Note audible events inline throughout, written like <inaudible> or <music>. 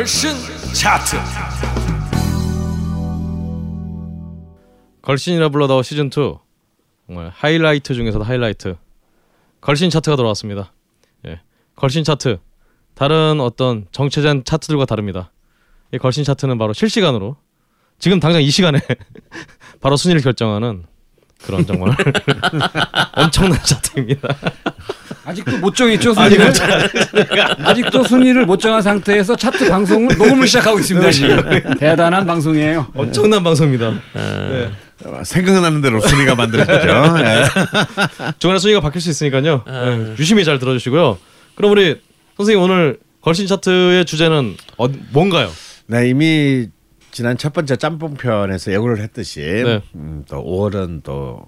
걸신 차트. 걸신이라 불러다오 시즌 2 정말 하이라이트 중에서도 하이라이트. 걸신 차트가 돌아왔습니다. 예, 걸신 차트. 다른 어떤 정체된 차트들과 다릅니다. 이 걸신 차트는 바로 실시간으로 지금 당장 이 시간에 <laughs> 바로 순위를 결정하는 그런 정말 <laughs> 엄청난 차트입니다. 아직도 못 정했죠 순위를? 아직도 순위를 못 정한 상태에서 차트 방송을 녹음을 시작하고 있습니다 지금. 대단한 방송이에요. <laughs> 엄청난 방송입니다. 네. 생각나는 대로 순위가 만들어지죠. 예. <laughs> 중간에 순위가 바뀔 수 있으니까요. 예, 유심히 잘 들어주시고요. 그럼 우리 선생님 오늘 걸신 차트의 주제는 어, 뭔가요? 네, 이미 지난 첫 번째 짬뽕 편에서 예고를 했듯이 네. 음, 또 5월은 또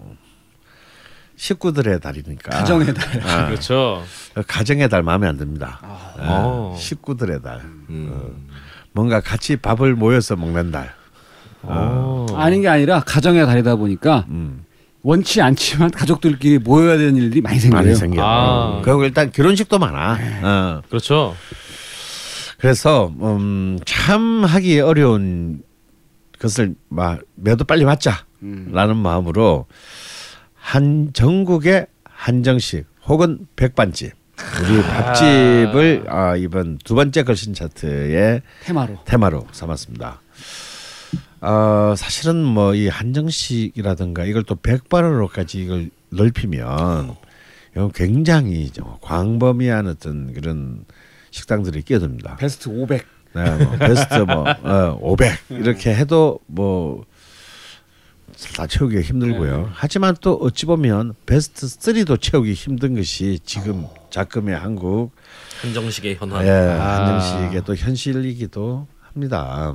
식구들의 달이니까 가정의 달. 아, <laughs> 그렇죠. 가정의 달 마음에 안 듭니다. 예, 어. 식구들의 달. 어, 뭔가 같이 밥을 모여서 먹는 달. 어. 아닌 게 아니라 가정의 달이다 보니까 음, 원치 않지만 가족들끼리 모여야 되는 일들이 많이 생겨요. 많이 생겨. 아. 그리고 일단 결혼식도 많아. 어. 그렇죠. 그래서 음, 참 하기 어려운 것을 막 매도 빨리 맞자라는 마음으로 한 전국의 한정식 혹은 백반집 우리 밥집을 아, 이번 두 번째 걸신 차트의 테마로. 테마로 삼았습니다. 어, 사실은 뭐 이 한정식이라든가 이걸 또 백반으로까지 이걸 넓히면 이건 굉장히 좀 광범위한 어떤 그런 식당들이 끼어듭니다. 베스트 500. 네, 뭐 베스트 뭐 <laughs> 어, 500 이렇게 해도 뭐 다 채우기가 힘들고요. 하지만 또 어찌 보면 베스트 3도 채우기 힘든 것이 지금 작금의 한국 한정식의 현황. 예, 한정식의 또 현실이기도 합니다.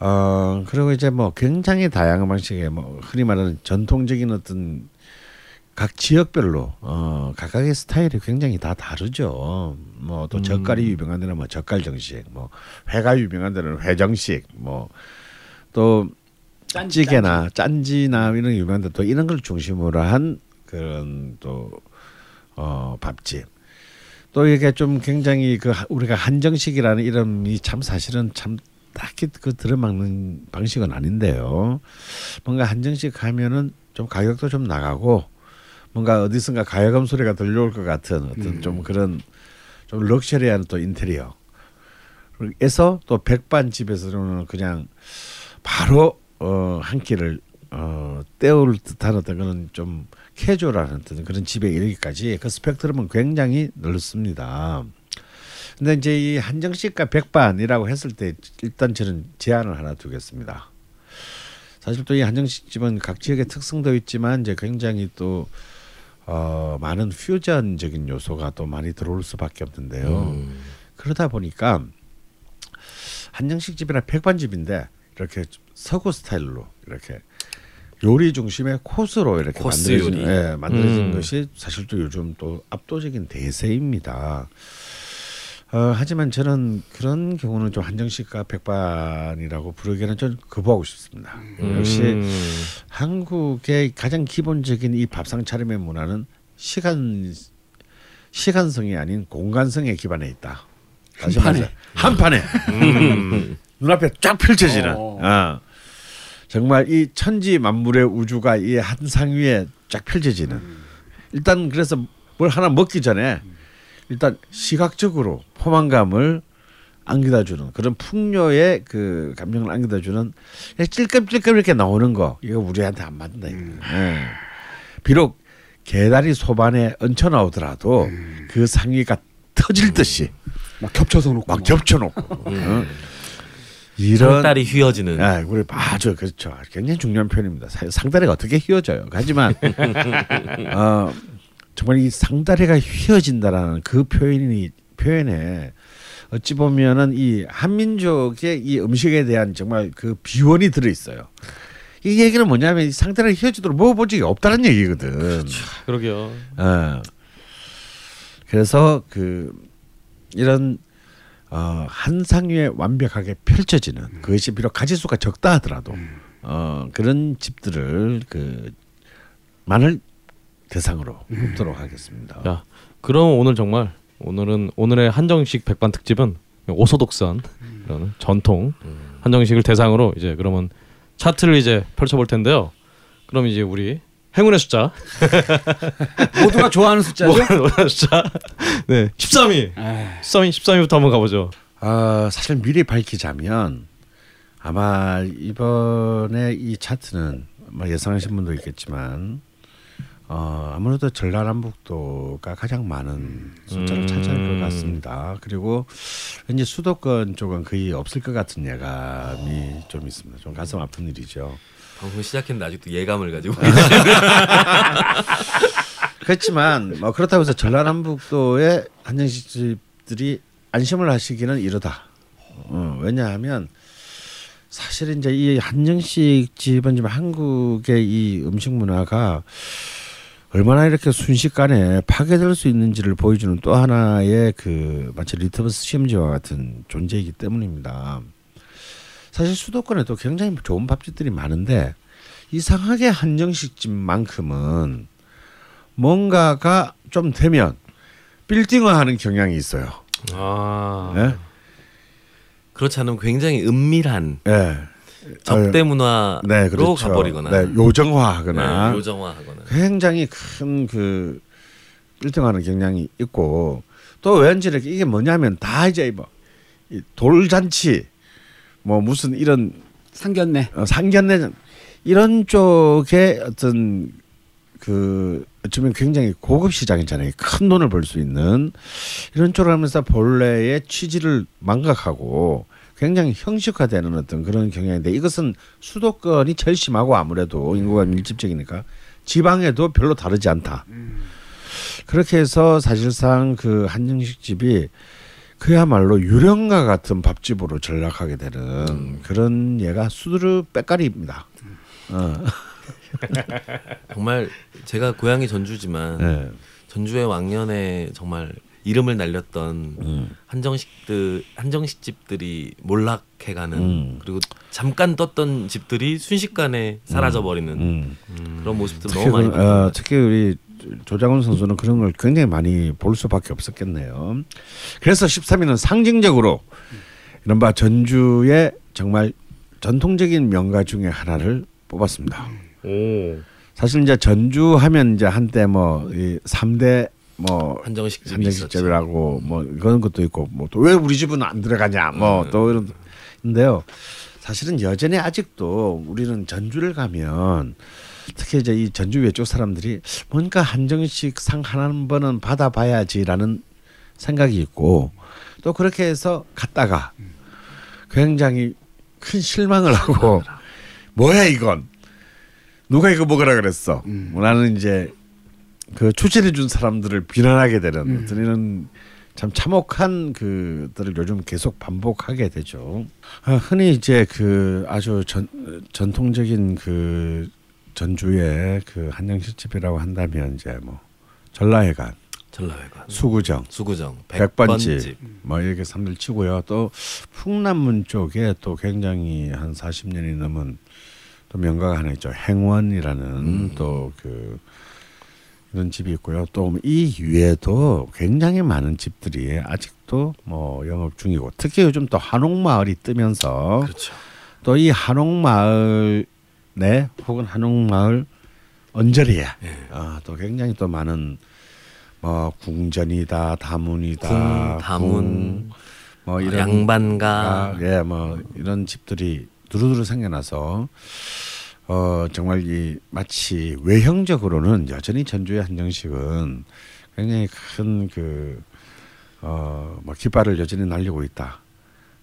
어 그리고 이제 뭐 굉장히 다양한 방식의 뭐 흔히 말하는 전통적인 어떤 각 지역별로 어 각각의 스타일이 굉장히 다 다르죠. 뭐또 젓갈이 유명한 데는 뭐 젓갈 정식, 뭐 회가 유명한 데는 회 정식, 뭐또 찌개나 짠지나 이런 게 유명한 데 또 이런 걸 중심으로 한 그런 또 어, 밥집. 또 이게 좀 굉장히 그 하- 우리가 한정식이라는 이름이 참 사실은 참 딱히 그 들어막는 방식은 아닌데요. 뭔가 한정식 하면은 좀 가격도 좀 나가고 뭔가 어디선가 가야금 소리가 들려올 것 같은 어떤 좀 그런 좀 럭셔리한 또 인테리어. 에서 또 백반 집에서는 그냥 바로 어, 한 끼를 어, 때울 듯한 어떤 그런 좀 캐주얼한 어떤 그런 집에 이르기까지 그 스펙트럼은 굉장히 넓습니다. 근데 이제 이 한정식과 백반이라고 했을 때 일단 저는 제안을 하나 두겠습니다. 사실 또 이 한정식 집은 각 지역의 특성도 있지만 이제 굉장히 또 어, 많은 퓨전적인 요소가 또 많이 들어올 수밖에 없는데요. 그러다 보니까 한정식 집이나 백반집인데 이렇게 서구 스타일로 이렇게 요리 중심의 코스로 이렇게 만들어진. 예, 만들어진 음. 것이 사실 또 요즘 또 압도적인 대세입니다. 어, 하지만 저는 그런 경우는 좀 한정식과 백반이라고 부르기에는 좀 거부하고 싶습니다. 역시 음. 한국의 가장 기본적인 이 밥상 차림의 문화는 시간 시간성이 아닌 공간성에 기반해 있다. 다시 판에. 말해서 한 판에 눈앞에 쫙 펼쳐지는. 어. 어. 정말 이 천지 만물의 우주가 이 한 상 위에 쫙 펼쳐지는. 일단 그래서 뭘 하나 먹기 전에 일단 시각적으로 포만감을 안겨다주는 그런 풍요의 그 감정을 안겨다주는 찔끔찔끔 이렇게 나오는 거 이거 우리한테 안 맞는다. 이거. 예. 비록 개다리 소반에 얹혀 나오더라도 그 상위가 터질 듯이 막 겹쳐서 놓고. 막 겹쳐 놓고 <laughs> 어? 이런 상다리 휘어지는. 아, 우리 아주 그렇죠. 굉장히 중요한 표현입니다. 사- 상다리가 어떻게 휘어져요? 하지만 <laughs> 어, 정말 이 상다리가 휘어진다라는 그 표현이 표현에 어찌 보면은 이 한민족의 이 음식에 대한 정말 그 비원이 들어 있어요. 이 얘기는 뭐냐면 이 상다리가 휘어지도록 먹어본 적이 없다는 얘기거든. 그러게요. 어. 그래서 그 이런 어, 한 상 위에 완벽하게 펼쳐지는 그것이 비록 가지수가 적다 하더라도 어, 그런 집들을 그 만을 대상으로 뽑도록 하겠습니다. 야, 그럼 오늘 정말 오늘은 오늘의 한정식 백반 특집은 오소독스한 그런 전통 한정식을 대상으로 이제 그러면 차트를 이제 펼쳐볼 텐데요. 그럼 이제 우리 행운의 숫자 <laughs> 모두가 좋아하는 숫자죠? 행운의 숫자 네 13위 아, 13위 13위부터 한번 가보죠. 아 사실 미리 밝히자면 아마 이번에 이 차트는 뭐 예상하신 분도 있겠지만 어, 아무래도 전라남북도가 가장 많은 숫자를 음. 차지할 것 같습니다. 그리고 왠지 수도권 쪽은 거의 없을 것 같은 예감이 좀 있습니다. 좀 가슴 아픈 일이죠. 방송 시작했는데 아직도 예감을 가지고 <laughs> <laughs> 그렇지만 뭐 그렇다고 해서 전라남북도의 한정식 집들이 안심을 하시기는 이르다. 어, 왜냐하면 사실 이제 이 한정식 집은 지금 한국의 이 음식 문화가 얼마나 이렇게 순식간에 파괴될 수 있는지를 보여주는 또 하나의 그 마치 리터버스 시험지와 같은 존재이기 때문입니다. 사실 수도권에도 굉장히 좋은 밥집들이 많은데 이상하게 한정식집만큼은 뭔가가 좀 되면 빌딩화하는 경향이 있어요. 아 예, 그렇지 않으면 굉장히 은밀한 예. 적대 문화로 네, 그렇죠. 가버리거나 네, 요정화하거나 네, 요정화하거나 굉장히 큰그 빌딩하는 경향이 있고 또 왠지 이렇게 이게 뭐냐면 다 이제 뭐이 돌잔치 뭐 무슨 이런 상견례. 어, 상견례 이런 쪽에 어떤 그 어쩌면 굉장히 고급 시장이잖아요. 큰 돈을 벌 수 있는 이런 쪽을 하면서 본래의 취지를 망각하고 굉장히 형식화되는 어떤 그런 경향인데 이것은 수도권이 제일 심하고 아무래도 인구가 밀집적이니까 지방에도 별로 다르지 않다. 그렇게 해서 사실상 그 한정식 집이 그야말로 유령과 같은 밥집으로 전락하게 되는 그런 예가 수두르 빼까리입니다. 어. <laughs> 정말 제가 고향이 전주지만 네. 전주의 왕년에 정말 이름을 날렸던 음. 한정식들 한정식 집들이 몰락해가는 음. 그리고 잠깐 떴던 집들이 순식간에 사라져 버리는 음. 그런 모습들 특히, 너무 많이 그, 어. 특히 우리 조장훈 선수는 그런 걸 굉장히 많이 볼 수밖에 없었겠네요. 그래서 13위는 상징적으로 이른바 전주의 정말 전통적인 명가 중에 하나를 뽑았습니다. 오. 사실 이제 전주 하면 이제 한때 뭐 이 3대 뭐 한정식. 한정식집이라고 뭐 그런 것도 있고 뭐 또 왜 우리 집은 안 들어가냐 뭐 음. 또 이런 인데요. 사실은 여전히 아직도 우리는 전주를 가면 특히 이제 이 전주 외쪽 사람들이 뭔가 한정식 상한 번은 받아봐야지라는 생각이 있고 또 그렇게 해서 갔다가 굉장히 큰 실망을 하고 <laughs> 뭐야 이건 누가 이거 먹으라 그랬어 나는 이제 그 추천해 준 사람들을 비난하게 되는 어떤 이런 참 참혹한 그들을 요즘 계속 반복하게 되죠. 아, 흔히 이제 그 아주 전 전통적인 그 전주의 그 한정식집이라고 한다면 이제 뭐 전라회관, 전라회관, 수구정, 수구정, 백번집 백번집, 뭐 이렇게 삼들 치고요. 또 풍남문 쪽에 또 굉장히 한 40년이 넘은 또 명가가 하나 있죠. 행원이라는 또그 이런 집이 있고요. 또 이 위에도 굉장히 많은 집들이 아직도 뭐 영업 중이고 특히 요즘 또 한옥마을이 뜨면서 그렇죠. 또 이 한옥마을 내 혹은 한옥마을 언저리에 아, 또 굉장히 또 많은 뭐 궁전이다 다문이다 궁, 다문, 궁, 뭐 이런 양반가, 아, 예, 뭐 이런 집들이 두루두루 생겨나서 어 정말 이 마치 외형적으로는 여전히 전주의 한정식은 굉장히 큰 그 어뭐 깃발을 여전히 날리고 있다.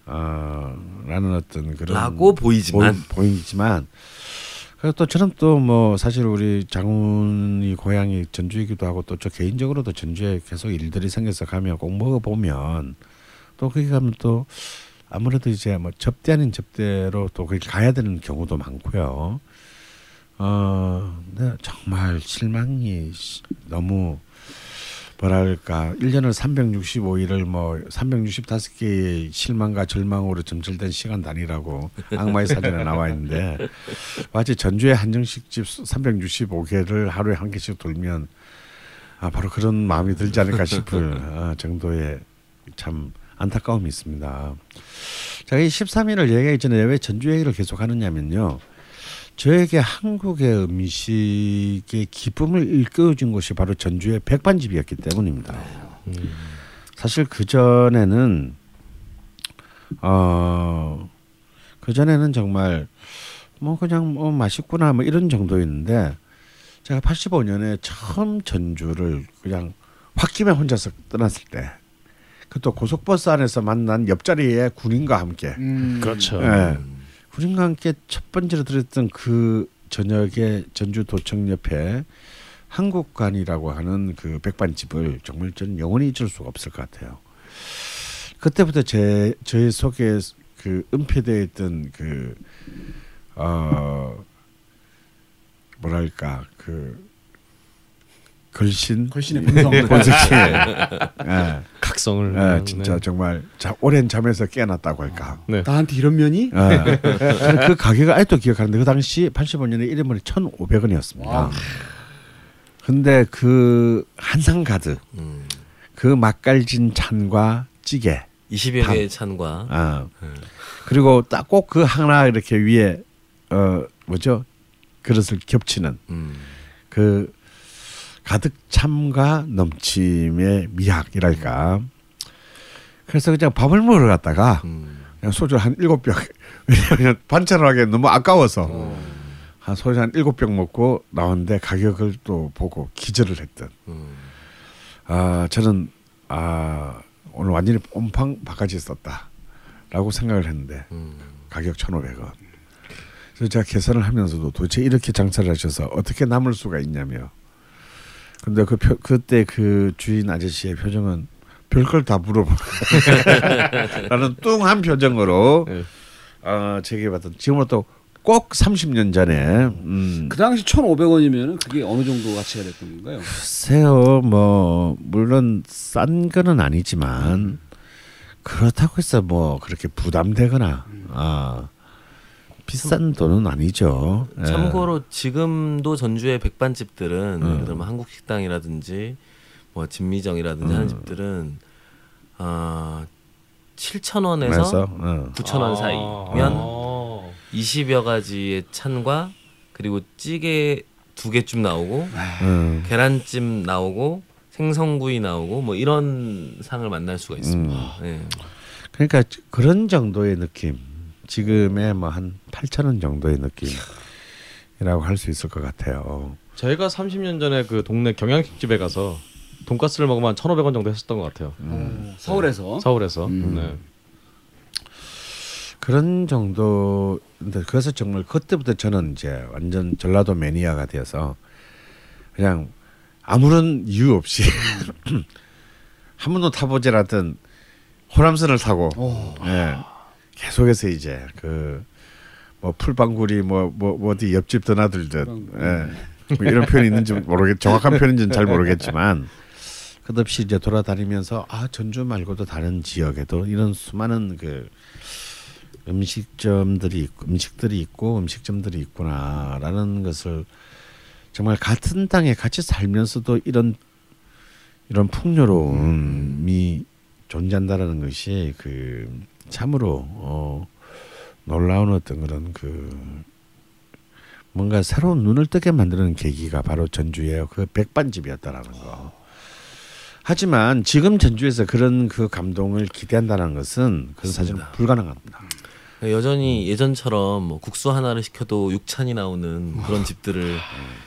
어라는 어떤 그런 라고 보이지만 보, 이지만 그리고 또 저는 또 뭐 사실 우리 장훈이 고향이 전주이기도 하고 또 저 개인적으로도 전주에 계속 일들이 생겨서 가면 꼭 먹어 보면 또 거기 가면 또 아무래도 이제 뭐 접대 아닌 접대로 또 거기 가야 되는 경우도 많고요. 어, 네, 정말 실망이 시- 너무 뭐랄까 1년을 365일을 뭐 365개의 실망과 절망으로 점철된 시간 단위라고 악마의 사전에 나와 있는데 마치 전주의 한정식집 365개를 하루에 한 개씩 돌면 아 바로 그런 마음이 들지 않을까 싶을 어, 정도의 참 안타까움이 있습니다. 제가 이 13일을 얘기하기 전에 왜 전주 얘기를 계속 하느냐면요. 저에게 한국의 음식의 기쁨을 일깨워준 것이 바로 전주의 백반집이었기 때문입니다. 사실 그 전에는 어그 전에는 정말 뭐 그냥 뭐 맛있구나 뭐 이런 정도였는데 제가 85년에 처음 전주를 그냥 홧김에 혼자서 떠났을 때 그것도 고속버스 안에서 만난 옆자리에 군인과 함께 음. 그렇죠. 예. 군인과 함께 첫 번째로 들었던 그 저녁에 전주 도청 옆에 한국관이라고 하는 그 백반집을 정말 저는 영원히 잊을 수가 없을 것 같아요. 그때부터 제 저의 속에 그 은폐되어 있던 그 어, 뭐랄까 그 걸신 걸신의 본성. 본색심 <laughs> 예, 각성을 예, 진짜 정말 자, 오랜 잠에서 깨어났다고 할까 네. 나한테 이런 면이? 예. 저는 그 가격을 아직도 기억하는데 그 당시 85년에 1인분이 1,500원이었습니다. wow. 근데 그 한상 가득 음. 그 맛깔진 찬과 찌개 20여 밥. 개의 찬과 아. 음. 그리고 딱 꼭 그 하나 이렇게 위에 어 뭐죠 그릇을 겹치는 음. 그 가득 참과 넘침의 미학이랄까. 그래서 그냥 밥을 먹으러 갔다가 음. 그냥 소주 한 일곱 병 <laughs> 왜냐면 반찬을 하기 너무 아까워서 어. 한 소주 한 일곱 병 먹고 나왔는데 가격을 또 보고 기절을 했던. 음. 아 저는 아 오늘 완전히 온팡 바가지 썼다라고 생각을 했는데 음. 가격 천오백 원. 그래서 제가 계산을 하면서도 도대체 이렇게 장사를 하셔서 어떻게 남을 수가 있냐며. 근데 그 표, 그때 그 주인 아저씨의 표정은 별걸 다 물어보. <laughs> 나는 뚱한 표정으로 네. 어, 제게 봤던 지금부터 꼭 30년 전에 음, 그 당시 1,500원이면 그게 어느 정도 가치가 됐던 건가요? 글쎄요 뭐 물론 싼 거는 아니지만 그렇다고 해서 뭐 그렇게 부담되거나 아 비싼 돈은 아니죠. 예. 참고로 지금도 전주의 백반집들은 음. 예를 들면 한국 식당이라든지 뭐 진미정이라든지 하는 음. 집들은 아 7천 원에서 어. 9천 원 사이면 아. 20여 가지의 찬과 그리고 찌개 두 개쯤 나오고 음. 계란찜 나오고 생선구이 나오고 뭐 이런 상을 만날 수가 있습니다. 음. 예. 그러니까 그런 정도의 느낌. 지금의 뭐 한 8천 원 정도의 느낌이라고 할 수 있을 것 같아요. 저희가 30년 전에 그 동네 경양식집에 가서 돈가스를 먹으면 1,500원 정도 했었던 것 같아요. 어, 서울에서. 서울에서. 음. 네. 그런 정도. 근데 그래서 정말 그때부터 저는 이제 완전 전라도 매니아가 되어서 그냥 아무런 이유 없이 <laughs> 한 번도 타보질 않던 호남선을 타고 오. 예. 계속해서 이제 그 뭐 풀방구리 뭐뭐 어디 옆집 드나들듯 예. 뭐 이런 표현이 있는지 모르겠 정확한 표현인지는 잘 모르겠지만 끝없이 이제 돌아다니면서 아 전주 말고도 다른 지역에도 이런 수많은 그 음식점들이 있고 음식들이 있고 음식점들이 있구나라는 것을 정말 같은 땅에 같이 살면서도 이런 이런 풍요로움이 존재한다라는 것이 그 참으로 어 놀라운 어떤 그런 그 뭔가 새로운 눈을 뜨게 만드는 계기가 바로 전주의 그 백반집이었다라는 거. 하지만 지금 전주에서 그런 그 감동을 기대한다는 것은 그건 사실. 불가능합니다. 여전히 예전처럼 뭐 국수 하나를 시켜도 6찬이 나오는 그런 집들을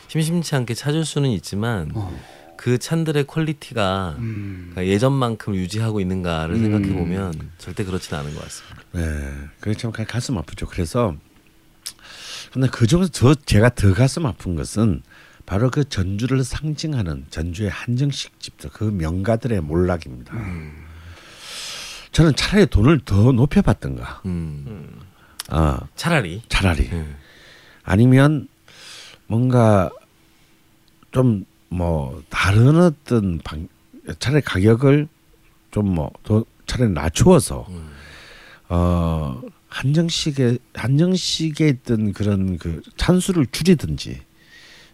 심심치 않게 찾을 수는 있지만 어. 그 찬들의 quality가 음. 그러니까 예전만큼 유지하고 있는가를 음. 생각해 보면 절대 그렇지는 않은 것 같습니다. 네, 그게 참 가- 가슴 아프죠. 그래서 근데 그 중에서 더 제가 더 가슴 아픈 것은 바로 그 전주를 상징하는 전주의 한정식 집들 그 명가들의 몰락입니다. 저는 차라리 돈을 더 높여봤던가. 음. 아 차라리 차라리 예. 아니면 뭔가 좀 뭐 다른 어떤 방 차라리 가격을 좀뭐더 차라리 낮추어서 음. 어 한정식에 한정식에 있던 그런 그 찬수를 줄이든지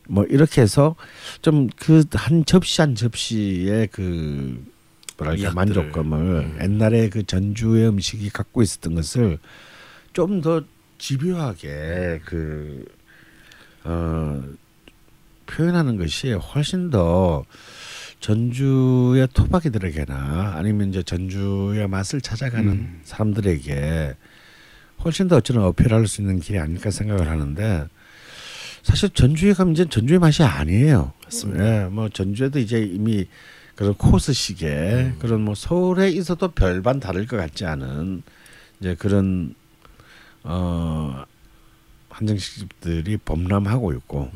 뭐 이렇게 해서 좀 그 한 접시 한 접시의 그 뭐랄까. 만족감을 옛날에 그 전주의 음식이 갖고 있었던 것을 좀 더 집요하게 그 어, 표현하는 것이 훨씬 더 전주의 토박이들에게나 아니면 이제 전주의 맛을 찾아가는 사람들에게 훨씬 더 어쩌면 어필할 수 있는 길이 아닐까 생각을 하는데 사실 전주에 가면 이제 전주의 맛이 아니에요. 맞습니다. 예, 뭐 전주에도 이제 이미 그런 코스식의 그런 뭐 서울에 있어도 별반 다를 것 같지 않은 이제 그런 어 한정식집들이 범람하고 있고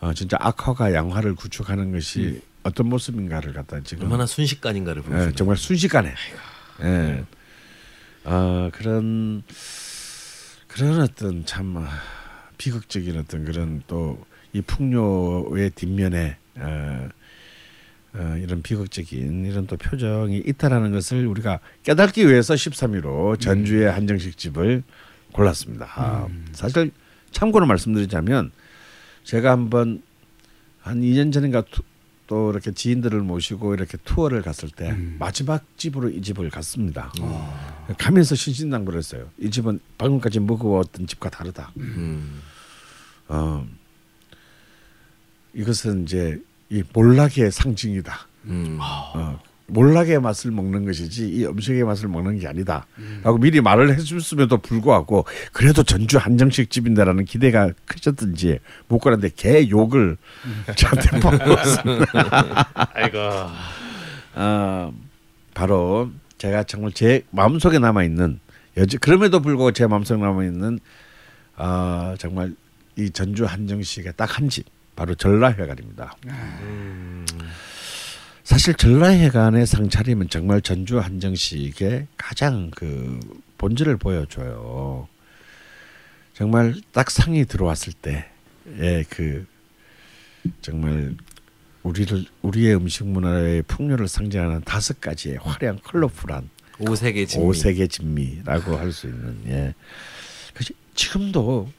어 진짜 악화가 양화를 구축하는 것이 어떤 모습인가를 갖다 지금 얼마나 순식간인가를 예, 보여주는 정말 순식간에. 예. 아 그런 그런 어떤 참 아, 비극적인 어떤 그런 또 이 풍요의 뒷면에 어, 어, 이런 비극적인 이런 또 표정이 있다라는 것을 우리가 깨닫기 위해서 13위로 전주의 한정식 집을 골랐습니다. 아, 사실 참고로 말씀드리자면 제가 한번 한 2년 전인가 투- 또 이렇게 지인들을 모시고 이렇게 투어를 갔을 때 마지막 집으로 이 집을 갔습니다. 가면서 신신당부했어요. 이 집은 방금까지 먹어왔던 집과 다르다. 음. 어, 이것은 이제 이 몰락의 상징이다. 음. 어, 몰락의 맛을 먹는 것이지 이 음식의 맛을 먹는 게 아니다. 라고 미리 말을 해줬음에도 불구하고 그래도 전주 한정식 집인데라는 기대가 크셨든지 못 가는데 개 욕을 저한테 <laughs> 먹었습니다. 아이고. 어, 바로 제가 정말 제 마음속에 남아 있는 여지 그럼에도 불구하고 제 마음속에 남아 있는 어, 정말 이 전주 한정식의 딱 한 집 바로 전라회관입니다. 사실 전라회관의 상차림은 정말 전주 한정식의 가장 그 본질을 보여줘요. 정말 딱 상이 들어왔을 때의 그 정말 우리를 우리의 음식 문화의 풍요를 상징하는 다섯 가지의 화려한 컬러풀한 오색의 진미. 오색의 진미라고 할 수 있는 예. 지금도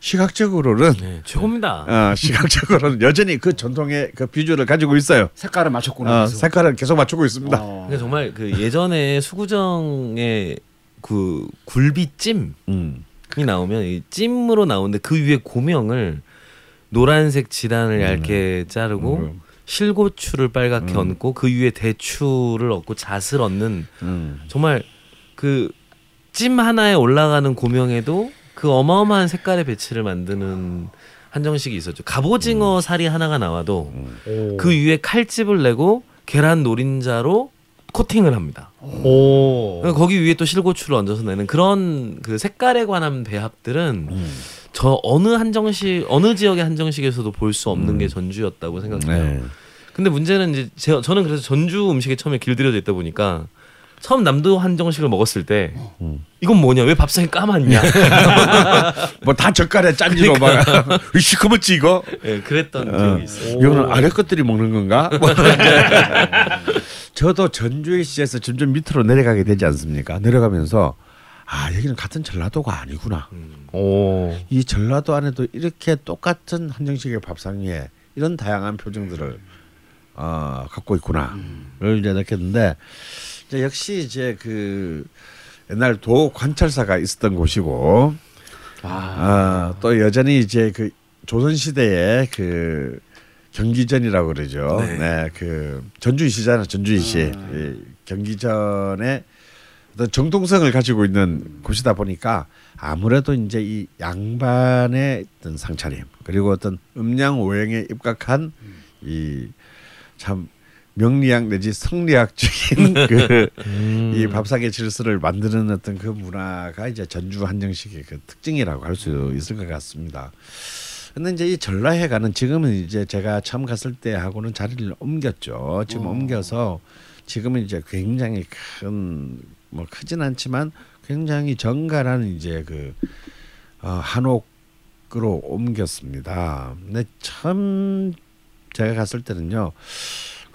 시각적으로는 네, 최고입니다. 어, 시각적으로는 여전히 그 전통의 그 비주얼을 가지고 있어요. 색깔을 맞췄구나. 어, 계속. 색깔을 계속 맞추고 있습니다. 어. 근데 정말 그 예전에 수구정의 그 굴비찜이 음. 나오면 이 찜으로 나오는데 그 위에 고명을 노란색 지단을 얇게 자르고 음. 실고추를 빨갛게 음. 얹고 그 위에 대추를 얹고 잣을 얹는 음. 정말 그 찜 하나에 올라가는 고명에도 그 어마어마한 색깔의 배치를 만드는 한정식이 있었죠. 갑오징어 살이 하나가 나와도 오. 그 위에 칼집을 내고 계란 노린자로 코팅을 합니다. 오. 거기 위에 또 실고추를 얹어서 내는 그런 그 색깔에 관한 배합들은 음. 저 어느 한정식 어느 지역의 한정식에서도 볼 수 없는 게 전주였다고 생각해요. 네. 근데 문제는 이제 제, 저는 그래서 전주 음식에 처음에 길들여져 있다 보니까 처음 남도 한정식을 먹었을 때 음. 이건 뭐냐 왜 밥상이 까맣냐 <laughs> 뭐 다 젓갈에 짠지로 막 <laughs> 시커멓지 이거. 예, 그랬던 어. 기억이 있어요. 이거는 아래 것들이 먹는 건가? <laughs> 뭐. 저도 전주의 시에서 점점 밑으로 내려가게 되지 않습니까? 내려가면서 아 여기는 같은 전라도가 아니구나. 음. 오. 이 전라도 안에도 이렇게 똑같은 한정식의 밥상 위에 이런 다양한 표정들을 어, 갖고 있구나를 이제 느꼈는데 이제 역시 이제 그 옛날 도 관찰사가 있었던 곳이고 아, 또 여전히 이제 그 조선 시대의 그 경기전이라고 그러죠. 네. 네, 그 전주이시잖아, 전주이시. 이 경기전에 어떤 정통성을 가지고 있는 곳이다 보니까 아무래도 이제 이 양반의 어떤 상차림 그리고 어떤 음양 오행에 입각한 이 참 명리학 내지 성리학적인 <laughs> 그이 밥상의 질서를 만드는 어떤 그 문화가 이제 전주 한정식의 그 특징이라고 할 수 있을 것 같습니다. 근데 이제 이 전라회관은 지금은 이제 제가 처음 갔을 때 하고는 자리를 옮겼죠. 지금 옮겨서 지금은 이제 굉장히 큰 뭐 크진 않지만 굉장히 정갈한 이제 그 어, 한옥으로 옮겼습니다. 근데 처음 제가 갔을 때는요.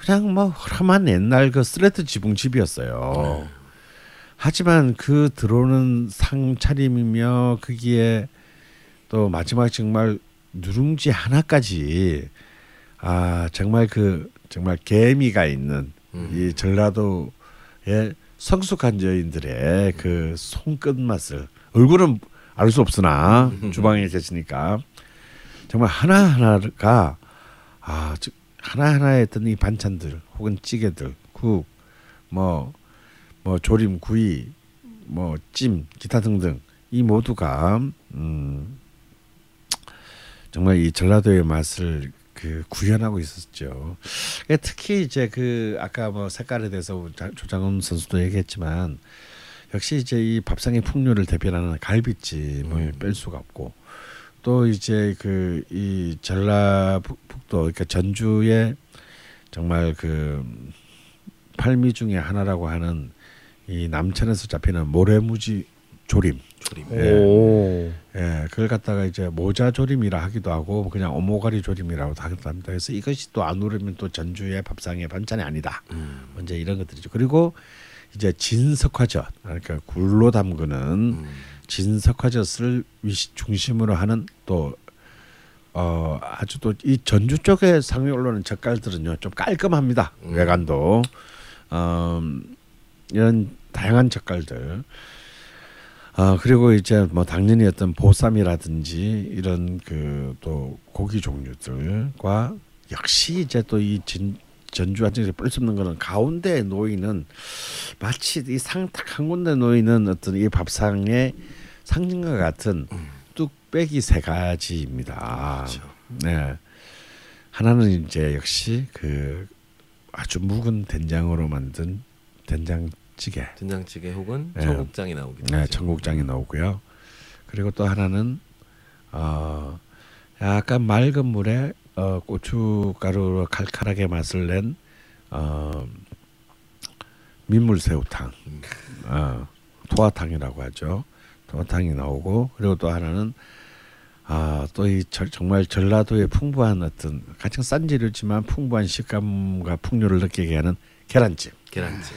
그냥 뭐 흐름한 옛날 그 스레트 지붕 집이었어요. 하지만 그 들어오는 상차림이며 거기에 또 마지막 정말 누룽지 하나까지 아 정말 그 정말 개미가 있는 이 전라도의 성숙한 여인들의 그 손끝 맛을 얼굴은 알 수 없으나 주방에 계시니까 정말 하나 하나가 아 하나 하나의 어떤 이 반찬들 혹은 찌개들 국뭐뭐 조림 구이 뭐 찜 기타 등등 이 모두가 음 정말 이 전라도의 맛을 그 구현하고 있었죠. 예, 특히 이제 그 아까 뭐 색깔에 대해서 자- 조장훈 선수도 얘기했지만 역시 이제 이 밥상의 풍류를 대표하는 갈비찜을 뺄 수가 없고 또 이제 그 이 전라북도 그러니까 전주의 정말 그 팔미 중에 하나라고 하는 이 남천에서 잡히는 모래무지 조림 조림. 예. 오. 예, 그걸 갖다가 이제 모자 조림이라 하기도 하고 그냥 오모가리 조림이라고도 하기도 합니다. 그래서 이것이 또 안 오르면 또 전주의 밥상의 반찬이 아니다. 음. 먼저 이런 것들이죠. 그리고 이제 진석화젓, 그러니까 굴로 담그는 음. 진석화젓을 중심으로 하는 또 어, 아주 또 이 전주 쪽에 상위 올라오는 젓갈들은요 좀 깔끔합니다. 음. 외관도 어, 이런 다양한 젓갈들. 어, 그리고 이제 뭐 당연히 어떤 보쌈이라든지 이런 그 또 고기 종류들과 역시 이제 또 이 전주 한정에서 없는 거는 가운데 놓이는 마치 이 상탁 한 군데 놓이는 어떤 이 밥상의 상징과 같은 뚝 배기 세 가지입니다. 그렇죠. 네. 하나는 이제 역시 그 아주 묵은 된장으로 만든 된장찌개. 된장찌개 혹은 네. 청국장이 나오기도 네, 하죠. 청국장이 나오고요. 그리고 또 하나는 어 약간 맑은 물에 어 고춧가루로 칼칼하게 맛을 낸 어 민물새우탕, 음. 어 토화탕이라고 하죠. 토화탕이 나오고 그리고 또 하나는 아 또 이 정말 전라도의 풍부한 어떤 가장 싼 재료지만 풍부한 식감과 풍요를 느끼게 하는 계란찜. 계란찜.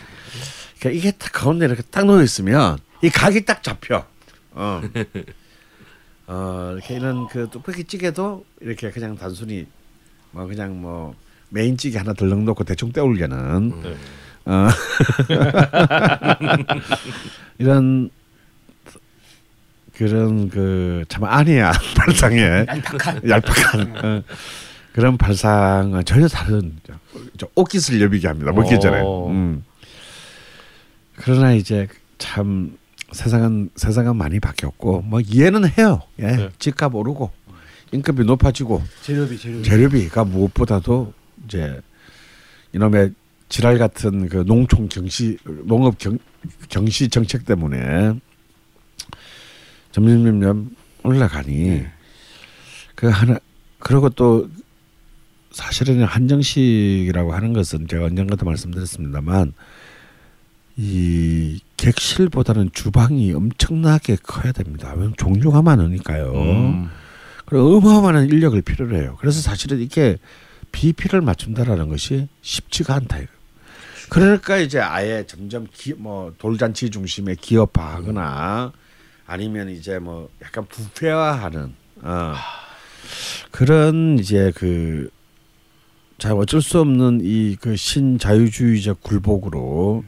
그러니까 이게 딱 가운데 이렇게 딱 놓여 있으면 이 각이 딱 잡혀. 어. <laughs> 어 이렇게 이런 그 뚝배기 찌개도 이렇게 그냥 단순히 뭐 그냥 뭐 메인 찌개 하나 덜렁 넣고 대충 때우려는 네. 어. <laughs> 이런 그런 그 참 아니야 <laughs> 발상에 얄팍한 얄팍한 어, 그런 발상은 전혀 다른 저 옷깃을 여비게 합니다 먹기 전에. 어. 음. 그러나 이제 참 세상은 세상은 많이 바뀌었고 뭐 이해는 해요. 예, 네. 집값 오르고 인건비 높아지고 재료비 재료비 재료비가 무엇보다도 이제 이놈의 지랄 같은 그 농촌 경시 농업 경, 경시 정책 때문에 점점 점점 올라가니 그 하나 그리고 또 사실은 한정식이라고 하는 것은 제가 언젠가도 말씀드렸습니다만 이 객실보다는 주방이 엄청나게 커야 됩니다. 왜냐면 종류가 많으니까요. 음. 그리고 어마어마한 인력을 필요로 해요. 그래서 사실은 이게 비피를 맞춘다라는 것이 쉽지가 않다. 이거. 그러니까 이제 아예 점점 기, 뭐 돌잔치 중심의 기업화하거나 아니면 이제 뭐 약간 부패화하는 어, 그런 이제 그자 어쩔 수 없는 이 그 신자유주의적 굴복으로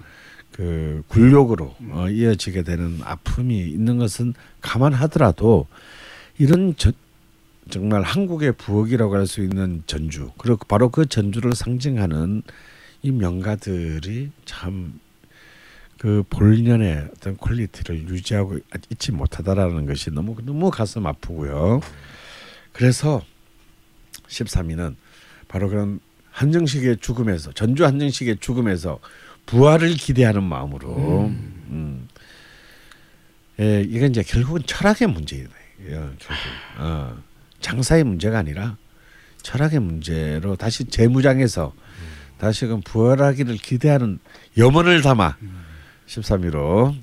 그 굴욕으로 어, 이어지게 되는 아픔이 있는 것은 감안하더라도 이런 저, 정말 한국의 부엌이라고 할 수 있는 전주 그리고 바로 그 전주를 상징하는 이 명가들이 참 그 본연의 어떤 quality를 유지하고 있지 못하다라는 것이 너무 너무 가슴 아프고요. 그래서 13위는 바로 그런 한정식의 죽음에서 전주 한정식의 죽음에서 부활을 기대하는 마음으로 음. 예, 이건 이제 결국은 철학의 문제예요. 결국 어, 장사의 문제가 아니라 철학의 문제로 다시 재무장해서 다시금 부활하기를 기대하는 염원을 담아 13위로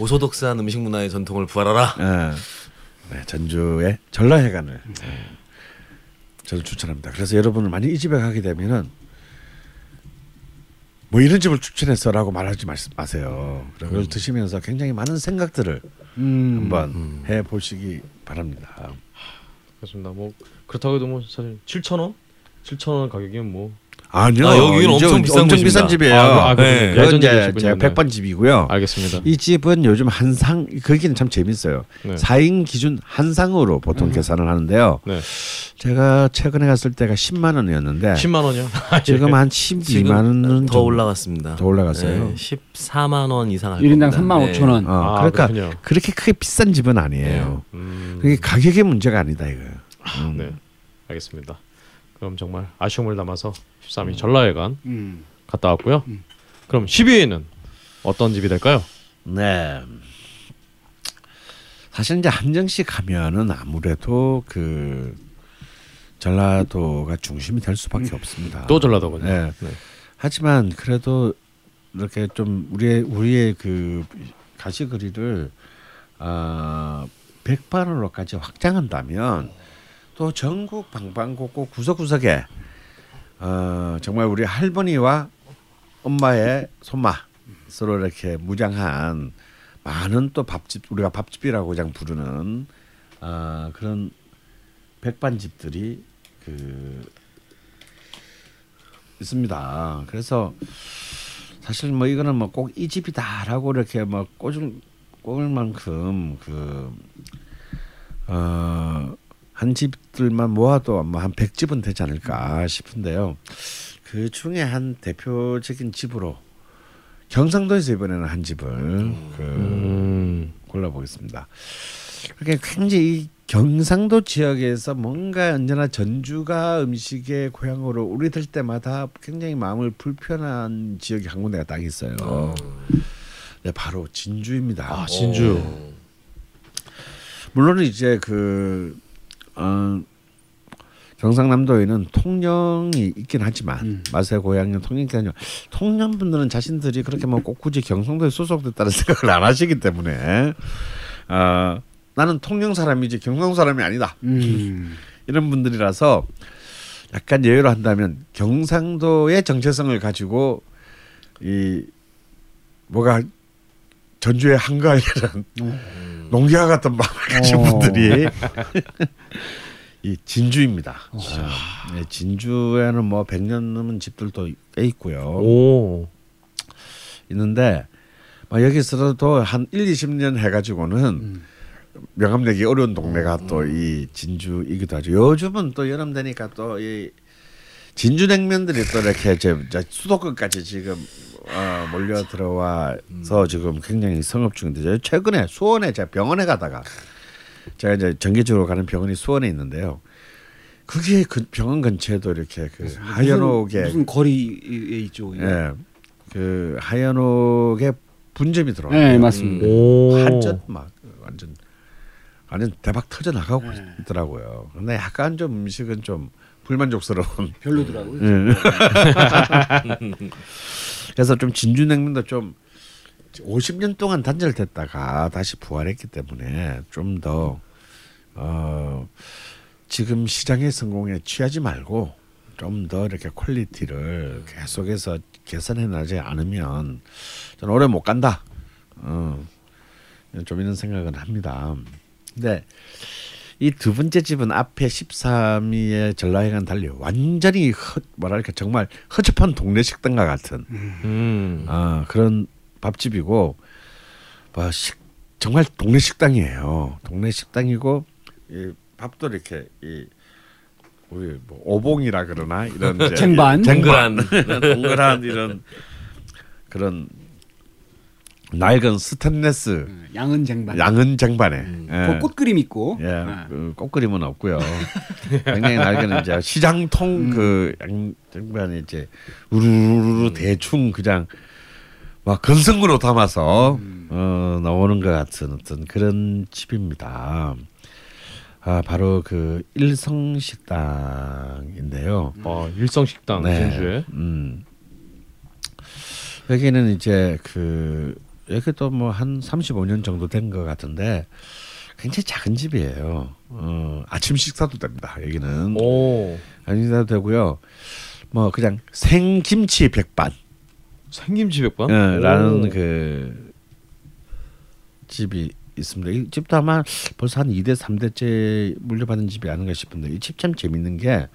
오소독스한 음식 문화의 전통을 부활하라. 예, 네, 전주의 전라회관을 예, 저는 추천합니다. 그래서 여러분을 많이 이 집에 가게 되면은 뭐 이런 집을 추천했어라고 말하지 말- 마세요. 그걸 드시면서 굉장히 많은 생각들을 음. 한번 해 보시기 바랍니다. 그렇습니다. 뭐 그렇다고 해도 뭐 사실 7천 원, 7천 원 가격이면 뭐 아니요. 아, 여기는 엄청 비싼 엄청 비싼. 집이에요. 아, 아, 그 네. 이제 집이군요. 제가 네. 백반 집이고요. 알겠습니다. 이 집은 요즘 한상 거기는 참 재밌어요. 네. 사 4인 기준 한상으로 보통 계산을 하는데요. 네. 제가 최근에 갔을 때가 10만 원이었는데 10만 원이요? <laughs> 지금 한 지금 12만 원은 더 좀- 올라갔습니다. 더 올라갔어요? 네, 14만 원 이상 할 1인당 겁니다. 3만 네. 5천 원. 어, 아, 그러니까 그렇군요. 그렇게 크게 비싼 집은 아니에요. 음, 그게 가격의 문제가 아니다 이거예요. 음. 네. 알겠습니다. 그럼 정말 아쉬움을 담아서 13위 전라회관 음. 갔다 왔고요. 그럼 12위는 어떤 집이 될까요? 네. 사실 이제 한정식 하면은 아무래도 그 전라도가 중심이 될 수밖에 없습니다. 또 전라도군요. 네. 네. 하지만 그래도 이렇게 좀 우리의 우리의 그 가시거리를 아 백반으로까지 확장한다면 또 전국 방방곡곡 구석구석에 어 정말 우리 할머니와 엄마의 손마 서로 이렇게 무장한 많은 또 밥집 우리가 밥집이라고 그냥 부르는 아 그런 백반집들이 그 있습니다. 그래서 사실 뭐 이거는 뭐 꼭 이 집이다라고 이렇게 뭐 꽂을 꽂을 만큼 그 어, 한 집들만 모아도 뭐한 100집은 되지 않을까 싶은데요. 그 중에 한 대표적인 집으로 경상도에서 이번에는 한 집을 그 음, 골라보겠습니다. 그게 굉장히 이 경상도 지역에서 뭔가 언제나 전주가 음식의 고향으로 우리들 때마다 굉장히 마음을 불편한 지역이 한 군데가 딱 있어요. 네, 바로 진주입니다. 아 진주. 물론 이제 그 어, 경상남도에는 통영이 있긴 하지만 음. 맛의 고향인 통영이 아니라 통영 분들은 자신들이 그렇게 뭐 꼭 굳이 경상도에 소속됐다는 <laughs> 생각을 안 하시기 때문에 어, 나는 통영 사람이지 경상 사람이 아니다 음. 이런 분들이라서 약간 예외로 한다면 경상도의 정체성을 가지고 이 뭐가 전주의 한가위라는 농기와 같은 마음을 가진 어. 분들이 <laughs> 이 진주입니다. 아, 네, 진주에는 뭐 100년 넘은 집들도 꽤 있고요. 오. 있는데 막 여기서도 한 1, 20년 해 가지고는 명함 내기 어려운 동네가 또이 진주이기도 하죠. 요즘은 또 여름 되니까 또 이 진주 냉면들이 또 이렇게 이제 수도권까지 지금 어, 몰려 들어와서 지금 굉장히 성업 중인데 저 최근에 수원에 제가 병원에 가다가 제가 이제 정기적으로 가는 병원이 수원에 있는데요. 그게 그 병원 근처에도 이렇게 그 하연옥에 무슨 거리에 있죠. 예. 예. 그 하연옥에 분점이 들어와요. 네, 맞습니다. 오. 한전 막 완전 완전 대박 터져 나가고 네. 있더라고요. 근데 약간 좀 음식은 좀 불만족스러운. 별로더라고요. 예. <laughs> <laughs> 그래서 좀 진주냉면도 좀 50년 동안 단절됐다가 다시 부활했기 때문에 좀더 어, 지금 시장의 성공에 취하지 말고 좀 더 이렇게 quality를 계속해서 개선해 나지 않으면 저는 오래 못 간다. 어, 좀 이런 생각은 합니다. 근데 이 두 번째 집은 앞에 13위의 전라회관 달리 완전히 허, 뭐랄까 정말 허접한 동네 식당과 같은 음. 아, 그런 밥집이고 뭐 식, 정말 동네 식당이에요. 동네 식당이고 이 밥도 이렇게 이 우리 뭐 오봉이라 그러나 이런 <laughs> 이제 쟁반. 쟁반 <laughs> 동그란 이런 그런 낡은 스테인레스 양은 쟁반. 양은 쟁반에 예. 그 꽃그림 있고. 예, 아. 그 꽃 그림은 없고요. 굉장히 낡은 이제 시장통 음. 그 양쟁반에 이제 우르르르 대충 그냥 막 건성으로 담아서 음. 어, 나오는 것 같은 어떤 그런 집입니다. 아 바로 그 일성 식당인데요. 어, 일성 식당 진주에. 음. 여기는 이제 그 여기도 뭐한 35년 정도 된 것 같은데 굉장히 작은 집이에요. 어, 아침 식사도 됩니다. 여기는 오. 아침 식사도 되고요. 뭐 그냥 생김치 백반 생김치 백반? 어, 라는 오. 그 집이 있습니다. 이 집도 아마 벌써 한 2대 3대째 물려받은 집이 아닌가 싶은데 이 집 참 재밌는 게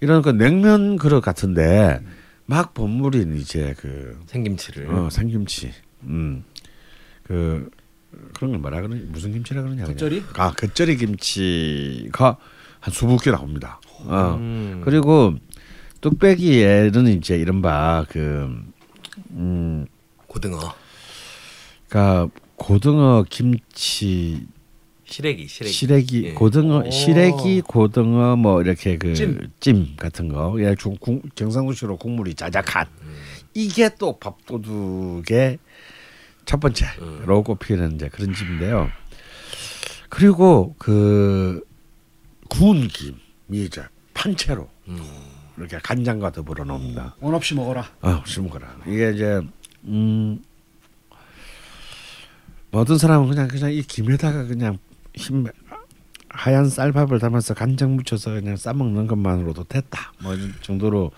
이런 그 냉면 그릇 같은데 막 버무린 이제 그 생김치를. 어, 생김치. 음. 그 그런 걸 뭐라 그러냐? 무슨 김치라 그러냐? 겉절이? 아, 겉절이 김치가 한 20개 나옵니다. 어. 음. 그리고 뚝배기에는 이제 이른바 그 음, 고등어. 그러니까 고등어 김치 시래기, 시래기. 시래기 예. 고등어 오. 시래기 고등어 뭐 이렇게 그 찜. 찜 같은 거 예, 중, 국, 경상도식으로 국물이 자작한 이게 또 밥도둑의 첫 번째로 꼽히는 이제 그런 집인데요. 그리고 그 구운 김이 이제 판채로 이렇게 간장과 더불어 나옵니다. 원 없이 먹어라. 아, 술 먹어라. 이게 이제 음. 뭐 어떤 사람은 그냥 그냥 이 김에다가 그냥 흰 하얀 쌀밥을 담아서 간장 묻혀서 그냥 싸 먹는 것만으로도 됐다. 뭐이 정도로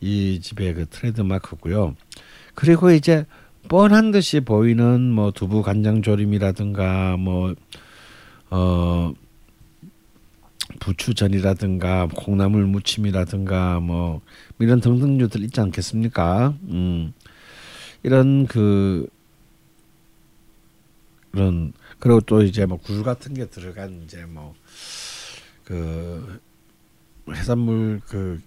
이 집의 그 트레이드 마크고요. 그리고 이제 뻔한 듯이 보이는 뭐 두부 간장 조림이라든가 뭐 어 부추전이라든가 콩나물 무침이라든가 뭐 이런 등등류들 있지 않겠습니까? 음. 이런 그 그런 그리고 또 이제 뭐 굴 같은 게 들어간 이제 뭐 그 해산물 그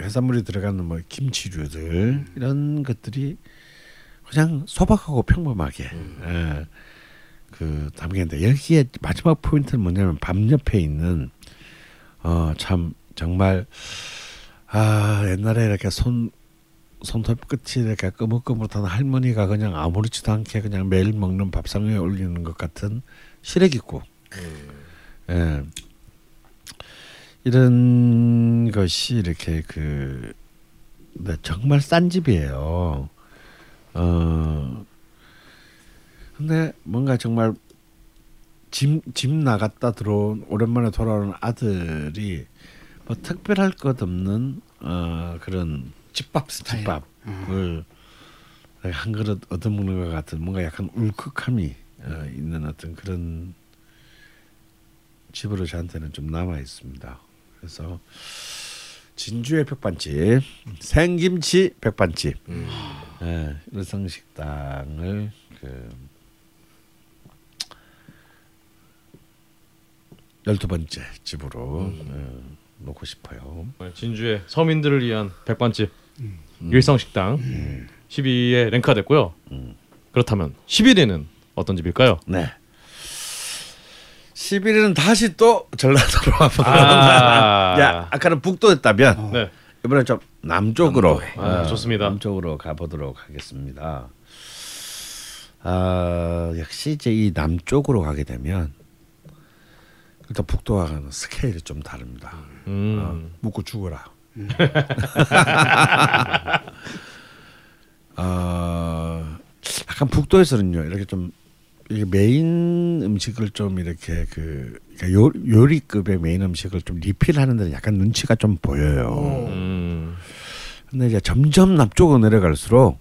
해산물이 들어가는 뭐 김치류들 이런 것들이 그냥 소박하고 평범하게 예, 그 담겼는데 여기에 마지막 포인트는 뭐냐면 밤 옆에 있는 어 참 정말 아 옛날에 이렇게 손 손톱 끝이 이렇게 끄물끄물한 할머니가 그냥 아무렇지도 않게 그냥 매일 먹는 밥상 위에 올리는 것 같은 시래기국. 예. 이런 것이 이렇게 그 네, 정말 싼 집이에요. 어. 근데 뭔가 정말 집, 집 나갔다 들어온 오랜만에 돌아오는 아들이 뭐 특별할 것 없는 어 그런 집밥 스타일. 집밥을 한 그릇 얻어먹는 것 같은 뭔가 약간 울컥함이 어, 있는 어떤 그런 집으로 저한테는 좀 남아 있습니다. 그래서 진주의 백반집 생김치 백반집 예, 일성식당을 그 열두 번째 집으로 어, 놓고 싶어요. 진주의 서민들을 위한 백반집 일성식당 12위에 랭크가 됐고요. 그렇다면 11위는 어떤 집일까요? 네. 11일은 다시 또 전라도로 와보도록 아. 야, 아까는 북도였다면 네, 이번엔 좀 남쪽으로 아, 어, 좋습니다. 남쪽으로 가보도록 하겠습니다. 아 역시 이제 이 남쪽으로 가게 되면 일단 북도와는 스케일이 좀 다릅니다. 음. 어, 묻고 죽어라. <laughs> 어, 약간 북도에서는요 이렇게 좀 이게 메인 음식을 좀 이렇게 그 그러니까 요, 요리급의 메인 음식을 좀 리필하는 데는 약간 눈치가 좀 보여요. 음. 근데 이제 점점 남쪽으로 내려갈수록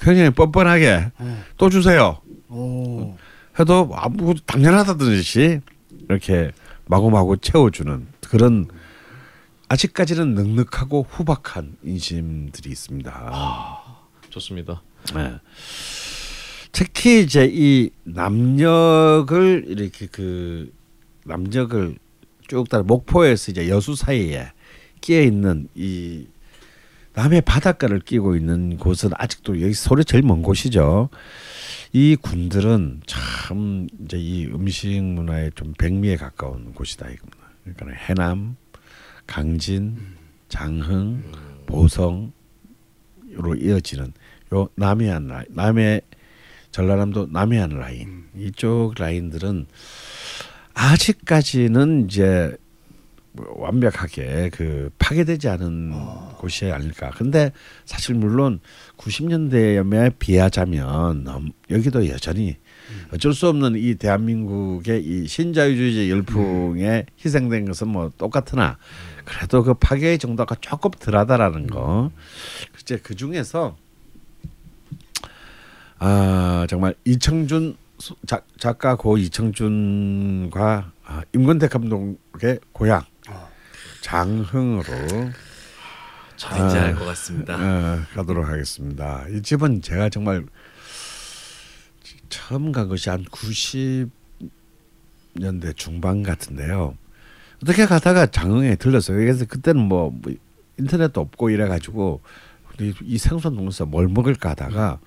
굉장히 뻔뻔하게 또 주세요. 오. 해도 아무 당연하다듯이 이렇게 마구마구 채워주는 그런 아직까지는 넉넉하고 후박한 인심들이 있습니다. 좋습니다. 네. 특히 이제 이 남역을 이렇게 그 남역을 쭉 따라 목포에서 이제 여수 사이에 끼어 있는 이 남해 바닷가를 끼고 있는 곳은 아직도 여기 서울에 제일 먼 곳이죠. 이 군들은 참 이제 이 음식 문화의 좀 백미에 가까운 곳이다 이겁니다. 그러니까 해남, 강진, 장흥, 보성으로 이어지는 요 남해안 남해 전라남도 남해안 라인. 이쪽 라인들은 아직까지는 이제 뭐 완벽하게 그 파괴되지 않은 곳이 아닐까. 근데 사실 물론 90년대에 비하자면 너무- 여기도 여전히 어쩔 수 없는 이 대한민국의 이 신자유주의 열풍에 희생된 것은 뭐 똑같으나 그래도 그 파괴의 정도가 조금 덜하다라는 거. 이제 그 중에서 아 정말 이청준 소- 작, 작가 고 이청준과 아, 임권택 감독의 고향 장흥으로 어딘지 알것 같습니다. 어, 가도록 하겠습니다. 이 집은 제가 정말 처음 간 것이 한 90년대 중반 같은데요. 어떻게 가다가 장흥에 들렀어요. 그래서 그때는 뭐, 뭐 인터넷도 없고 이래가지고 이, 이 생선 농사 뭘 먹을까 하다가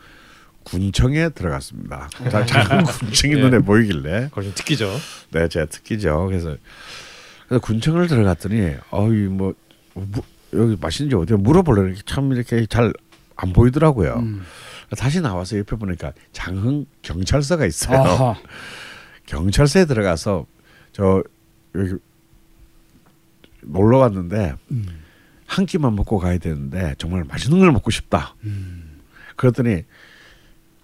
군청에 들어갔습니다. 자, 장흥 <laughs> 군청이 예. 눈에 보이길래 걸신 특기죠. 네, 제가 특기죠. 그래서, 그래서 군청을 들어갔더니 어이 뭐, 뭐 여기 맛있는지 어디 물어보려니 참 이렇게 잘 안 보이더라고요. 음. 다시 나와서 옆에 보니까 장흥 경찰서가 있어요. 아하. <laughs> 경찰서에 들어가서 저 여기 놀러 왔는데 한 끼만 먹고 가야 되는데 정말 맛있는 걸 먹고 싶다. 그랬더니